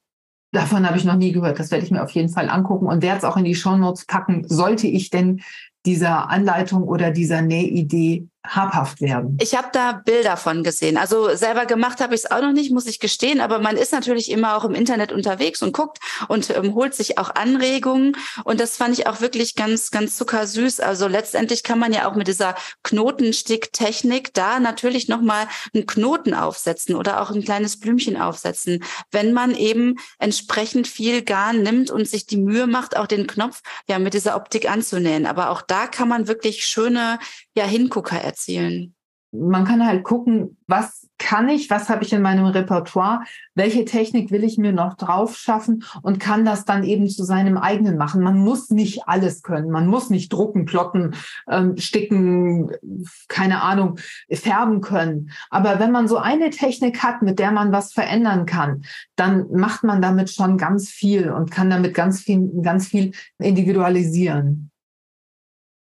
Davon habe ich noch nie gehört. Das werde ich mir auf jeden Fall angucken und werde es auch in die Shownotes packen. Sollte ich denn dieser Anleitung oder dieser Nähidee habhaft werden. Ich habe da Bilder von gesehen. Also selber gemacht habe ich es auch noch nicht, muss ich gestehen. Aber man ist natürlich immer auch im Internet unterwegs und guckt und ähm, holt sich auch Anregungen. Und das fand ich auch wirklich ganz, ganz zuckersüß. Also letztendlich kann man ja auch mit dieser Knotensticktechnik da natürlich nochmal einen Knoten aufsetzen oder auch ein kleines Blümchen aufsetzen, wenn man eben entsprechend viel Garn nimmt und sich die Mühe macht, auch den Knopf ja mit dieser Optik anzunähen. Aber auch da kann man wirklich schöne ja, Hingucker erzielen? Man kann halt gucken, was kann ich, was habe ich in meinem Repertoire, welche Technik will ich mir noch drauf schaffen und kann das dann eben zu seinem eigenen machen. Man muss nicht alles können, man muss nicht drucken, plotten, ähm, sticken, keine Ahnung, färben können. Aber wenn man so eine Technik hat, mit der man was verändern kann, dann macht man damit schon ganz viel und kann damit ganz viel, ganz viel individualisieren.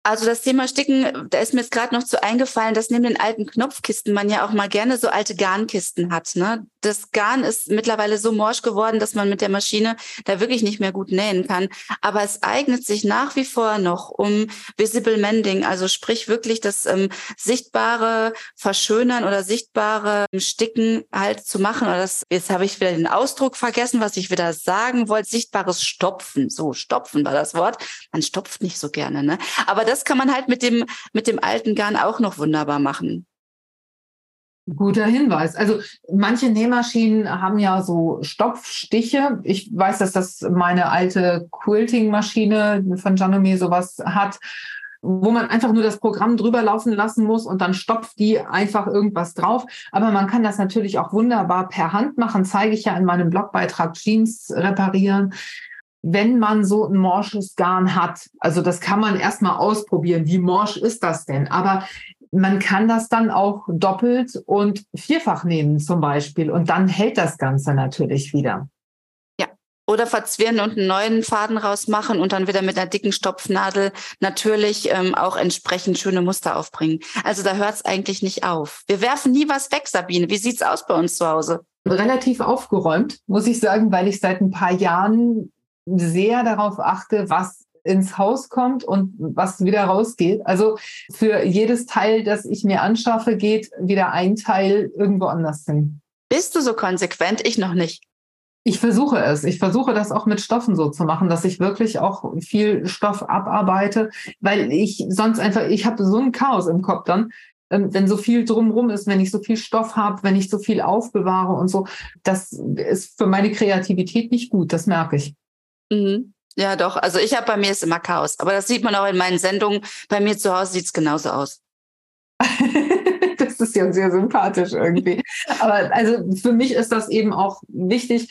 Also das Thema Sticken, da ist mir jetzt gerade noch zu eingefallen, dass neben den alten Knopfkisten man ja auch mal gerne so alte Garnkisten hat. Ne? Das Garn ist mittlerweile so morsch geworden, dass man mit der Maschine da wirklich nicht mehr gut nähen kann. Aber es eignet sich nach wie vor noch um Visible Mending, also sprich wirklich das ähm, sichtbare Verschönern oder sichtbare Sticken halt zu machen. Oder das, jetzt habe ich wieder den Ausdruck vergessen, was ich wieder sagen wollte. Sichtbares Stopfen. So, Stopfen war das Wort. Man stopft nicht so gerne, ne? Aber das kann man halt mit dem, mit dem alten Garn auch noch wunderbar machen. Guter Hinweis. Also manche Nähmaschinen haben ja so Stopfstiche. Ich weiß, dass das meine alte Quilting-Maschine von Janome sowas hat, wo man einfach nur das Programm drüber laufen lassen muss und dann stopft die einfach irgendwas drauf. Aber man kann das natürlich auch wunderbar per Hand machen, zeige ich ja in meinem Blogbeitrag Jeans reparieren wenn man so ein morsches Garn hat. Also das kann man erstmal ausprobieren. Wie morsch ist das denn? Aber man kann das dann auch doppelt und vierfach nehmen zum Beispiel. Und dann hält das Ganze natürlich wieder. Ja. Oder verzwirren und einen neuen Faden rausmachen und dann wieder mit einer dicken Stopfnadel natürlich ähm, auch entsprechend schöne Muster aufbringen. Also da hört es eigentlich nicht auf. Wir werfen nie was weg, Sabine. Wie sieht's aus bei uns zu Hause? Relativ aufgeräumt, muss ich sagen, weil ich seit ein paar Jahren sehr darauf achte, was ins Haus kommt und was wieder rausgeht. Also für jedes Teil, das ich mir anschaffe, geht wieder ein Teil irgendwo anders hin. Bist du so konsequent? Ich noch nicht. Ich versuche es. Ich versuche das auch mit Stoffen so zu machen, dass ich wirklich auch viel Stoff abarbeite, weil ich sonst einfach, ich habe so ein Chaos im Kopf dann, ähm, wenn so viel drumrum ist, wenn ich so viel Stoff habe, wenn ich so viel aufbewahre und so. Das ist für meine Kreativität nicht gut, das merke ich. Mhm. Ja, doch. Also ich habe bei mir ist immer Chaos. Aber das sieht man auch in meinen Sendungen. Bei mir zu Hause sieht es genauso aus. (laughs) das ist ja sehr sympathisch irgendwie. Aber also für mich ist das eben auch wichtig,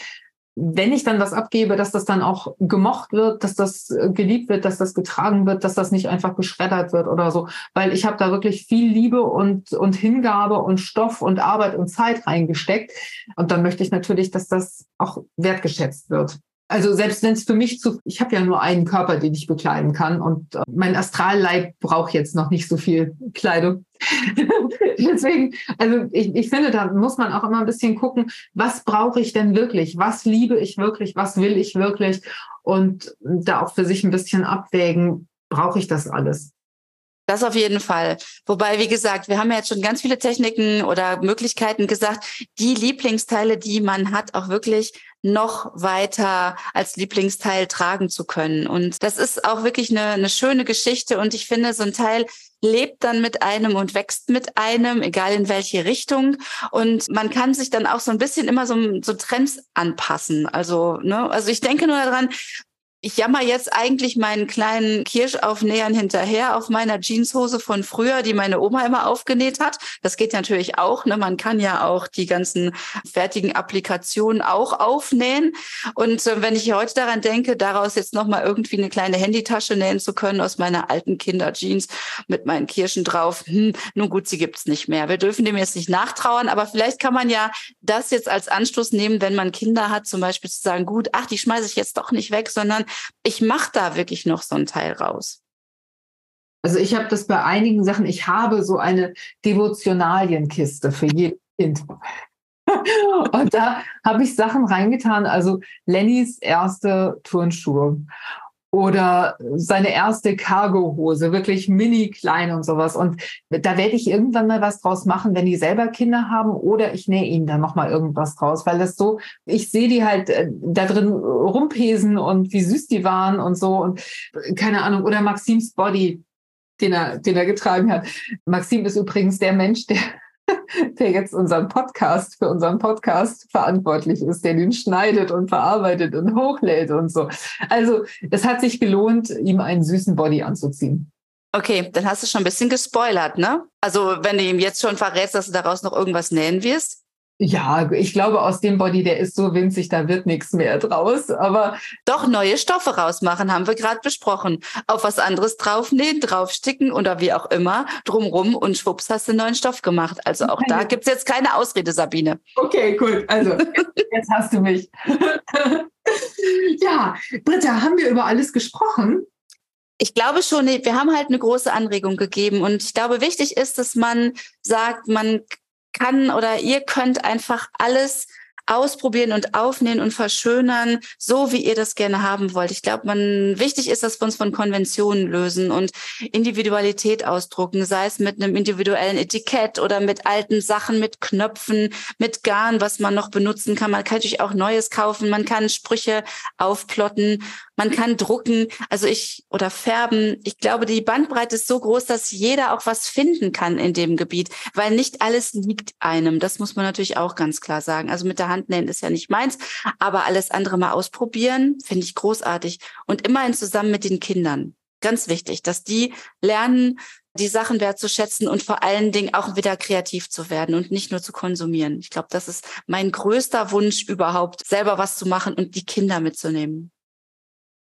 wenn ich dann was abgebe, dass das dann auch gemocht wird, dass das äh, geliebt wird, dass das getragen wird, dass das nicht einfach geschreddert wird oder so. Weil ich habe da wirklich viel Liebe und, und Hingabe und Stoff und Arbeit und Zeit reingesteckt. Und dann möchte ich natürlich, dass das auch wertgeschätzt wird. Also selbst wenn es für mich zu, ich habe ja nur einen Körper, den ich bekleiden kann und äh, mein Astralleib braucht jetzt noch nicht so viel Kleidung. (laughs) Deswegen, also ich, ich finde, da muss man auch immer ein bisschen gucken, was brauche ich denn wirklich? Was liebe ich wirklich? Was will ich wirklich? Und da auch für sich ein bisschen abwägen, brauche ich das alles? Das auf jeden Fall. Wobei, wie gesagt, wir haben ja jetzt schon ganz viele Techniken oder Möglichkeiten gesagt, die Lieblingsteile, die man hat, auch wirklich noch weiter als Lieblingsteil tragen zu können. Und das ist auch wirklich eine, eine schöne Geschichte. Und ich finde, so ein Teil lebt dann mit einem und wächst mit einem, egal in welche Richtung. Und man kann sich dann auch so ein bisschen immer so, so Trends anpassen. Also, ne, also ich denke nur daran, ich jammer jetzt eigentlich meinen kleinen Kirschaufnähern hinterher auf meiner Jeanshose von früher, die meine Oma immer aufgenäht hat. Das geht natürlich auch. Ne? Man kann ja auch die ganzen fertigen Applikationen auch aufnähen. Und äh, wenn ich heute daran denke, daraus jetzt nochmal irgendwie eine kleine Handytasche nähen zu können aus meiner alten Kinderjeans mit meinen Kirschen drauf, hm, nun gut, sie gibt's nicht mehr. Wir dürfen dem jetzt nicht nachtrauern, aber vielleicht kann man ja das jetzt als Anstoß nehmen, wenn man Kinder hat, zum Beispiel zu sagen, gut, ach, die schmeiße ich jetzt doch nicht weg, sondern ich mache da wirklich noch so ein Teil raus. Also ich habe das bei einigen Sachen, ich habe so eine Devotionalienkiste für jedes Kind. (laughs) Und da habe ich Sachen reingetan, also Lennys erste Turnschuhe oder seine erste Cargo-Hose, wirklich mini klein und sowas. Und da werde ich irgendwann mal was draus machen, wenn die selber Kinder haben oder ich nähe ihnen da noch mal irgendwas draus, weil das so, ich sehe die halt äh, da drin rumpesen und wie süß die waren und so und keine Ahnung. Oder Maxims Body, den er, den er getragen hat. Maxim ist übrigens der Mensch, der (laughs) der jetzt unseren Podcast für unseren Podcast verantwortlich ist, der den schneidet und verarbeitet und hochlädt und so. Also es hat sich gelohnt, ihm einen süßen Body anzuziehen. Okay, dann hast du schon ein bisschen gespoilert, ne? Also wenn du ihm jetzt schon verrätst, dass du daraus noch irgendwas nähen wirst. Ja, ich glaube, aus dem Body, der ist so winzig, da wird nichts mehr draus. Aber doch neue Stoffe rausmachen, haben wir gerade besprochen. Auf was anderes draufnähen, draufsticken oder wie auch immer, drumrum und schwupps hast du einen neuen Stoff gemacht. Also auch da gibt's jetzt keine Ausrede, Sabine. Okay, gut. Also jetzt, jetzt hast du mich. (laughs) ja, Britta, haben wir über alles gesprochen? Ich glaube schon, wir haben halt eine große Anregung gegeben und ich glaube, wichtig ist, dass man sagt, man kann oder ihr könnt einfach alles ausprobieren und aufnehmen und verschönern, so wie ihr das gerne haben wollt. Ich glaube, man wichtig ist, dass wir uns von Konventionen lösen und Individualität ausdrucken, sei es mit einem individuellen Etikett oder mit alten Sachen, mit Knöpfen, mit Garn, was man noch benutzen kann. Man kann natürlich auch Neues kaufen, man kann Sprüche aufplotten man kann drucken, also ich oder färben. Ich glaube, die Bandbreite ist so groß, dass jeder auch was finden kann in dem Gebiet, weil nicht alles liegt einem. Das muss man natürlich auch ganz klar sagen. Also mit der Hand nähen ist ja nicht meins, aber alles andere mal ausprobieren, finde ich großartig. Und immerhin zusammen mit den Kindern. Ganz wichtig, dass die lernen, die Sachen wertzuschätzen und vor allen Dingen auch wieder kreativ zu werden und nicht nur zu konsumieren. Ich glaube, das ist mein größter Wunsch überhaupt, selber was zu machen und die Kinder mitzunehmen.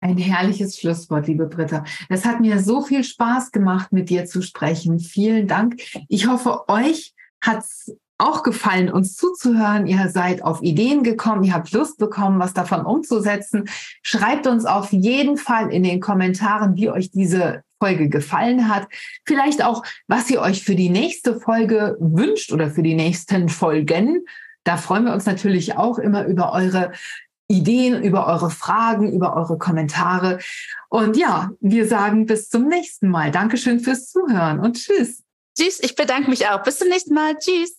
Ein herrliches Schlusswort, liebe Britta. Es hat mir so viel Spaß gemacht, mit dir zu sprechen. Vielen Dank. Ich hoffe, euch hat's auch gefallen, uns zuzuhören. Ihr seid auf Ideen gekommen, ihr habt Lust bekommen, was davon umzusetzen. Schreibt uns auf jeden Fall in den Kommentaren, wie euch diese Folge gefallen hat. Vielleicht auch, was ihr euch für die nächste Folge wünscht oder für die nächsten Folgen. Da freuen wir uns natürlich auch immer über eure Ideen, über eure Fragen, über eure Kommentare. Und ja, wir sagen bis zum nächsten Mal. Dankeschön fürs Zuhören und tschüss. Tschüss, ich bedanke mich auch. Bis zum nächsten Mal. Tschüss.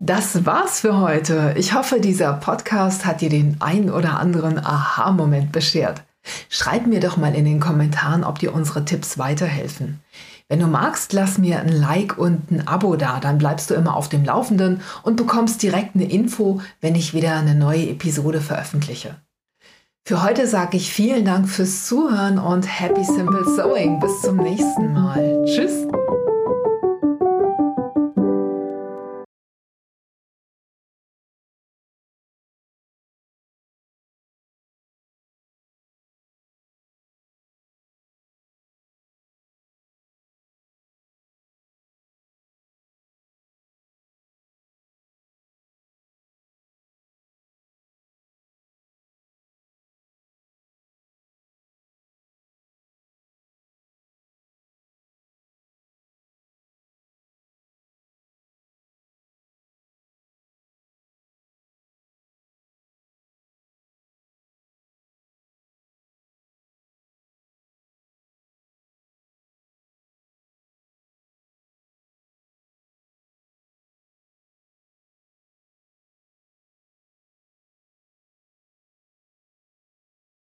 Das war's für heute. Ich hoffe, dieser Podcast hat dir den ein oder anderen Aha-Moment beschert. Schreib mir doch mal in den Kommentaren, ob dir unsere Tipps weiterhelfen. Wenn du magst, lass mir ein Like und ein Abo da, dann bleibst du immer auf dem Laufenden und bekommst direkt eine Info, wenn ich wieder eine neue Episode veröffentliche. Für heute sage ich vielen Dank fürs Zuhören und Happy Simple Sewing. Bis zum nächsten Mal. Tschüss.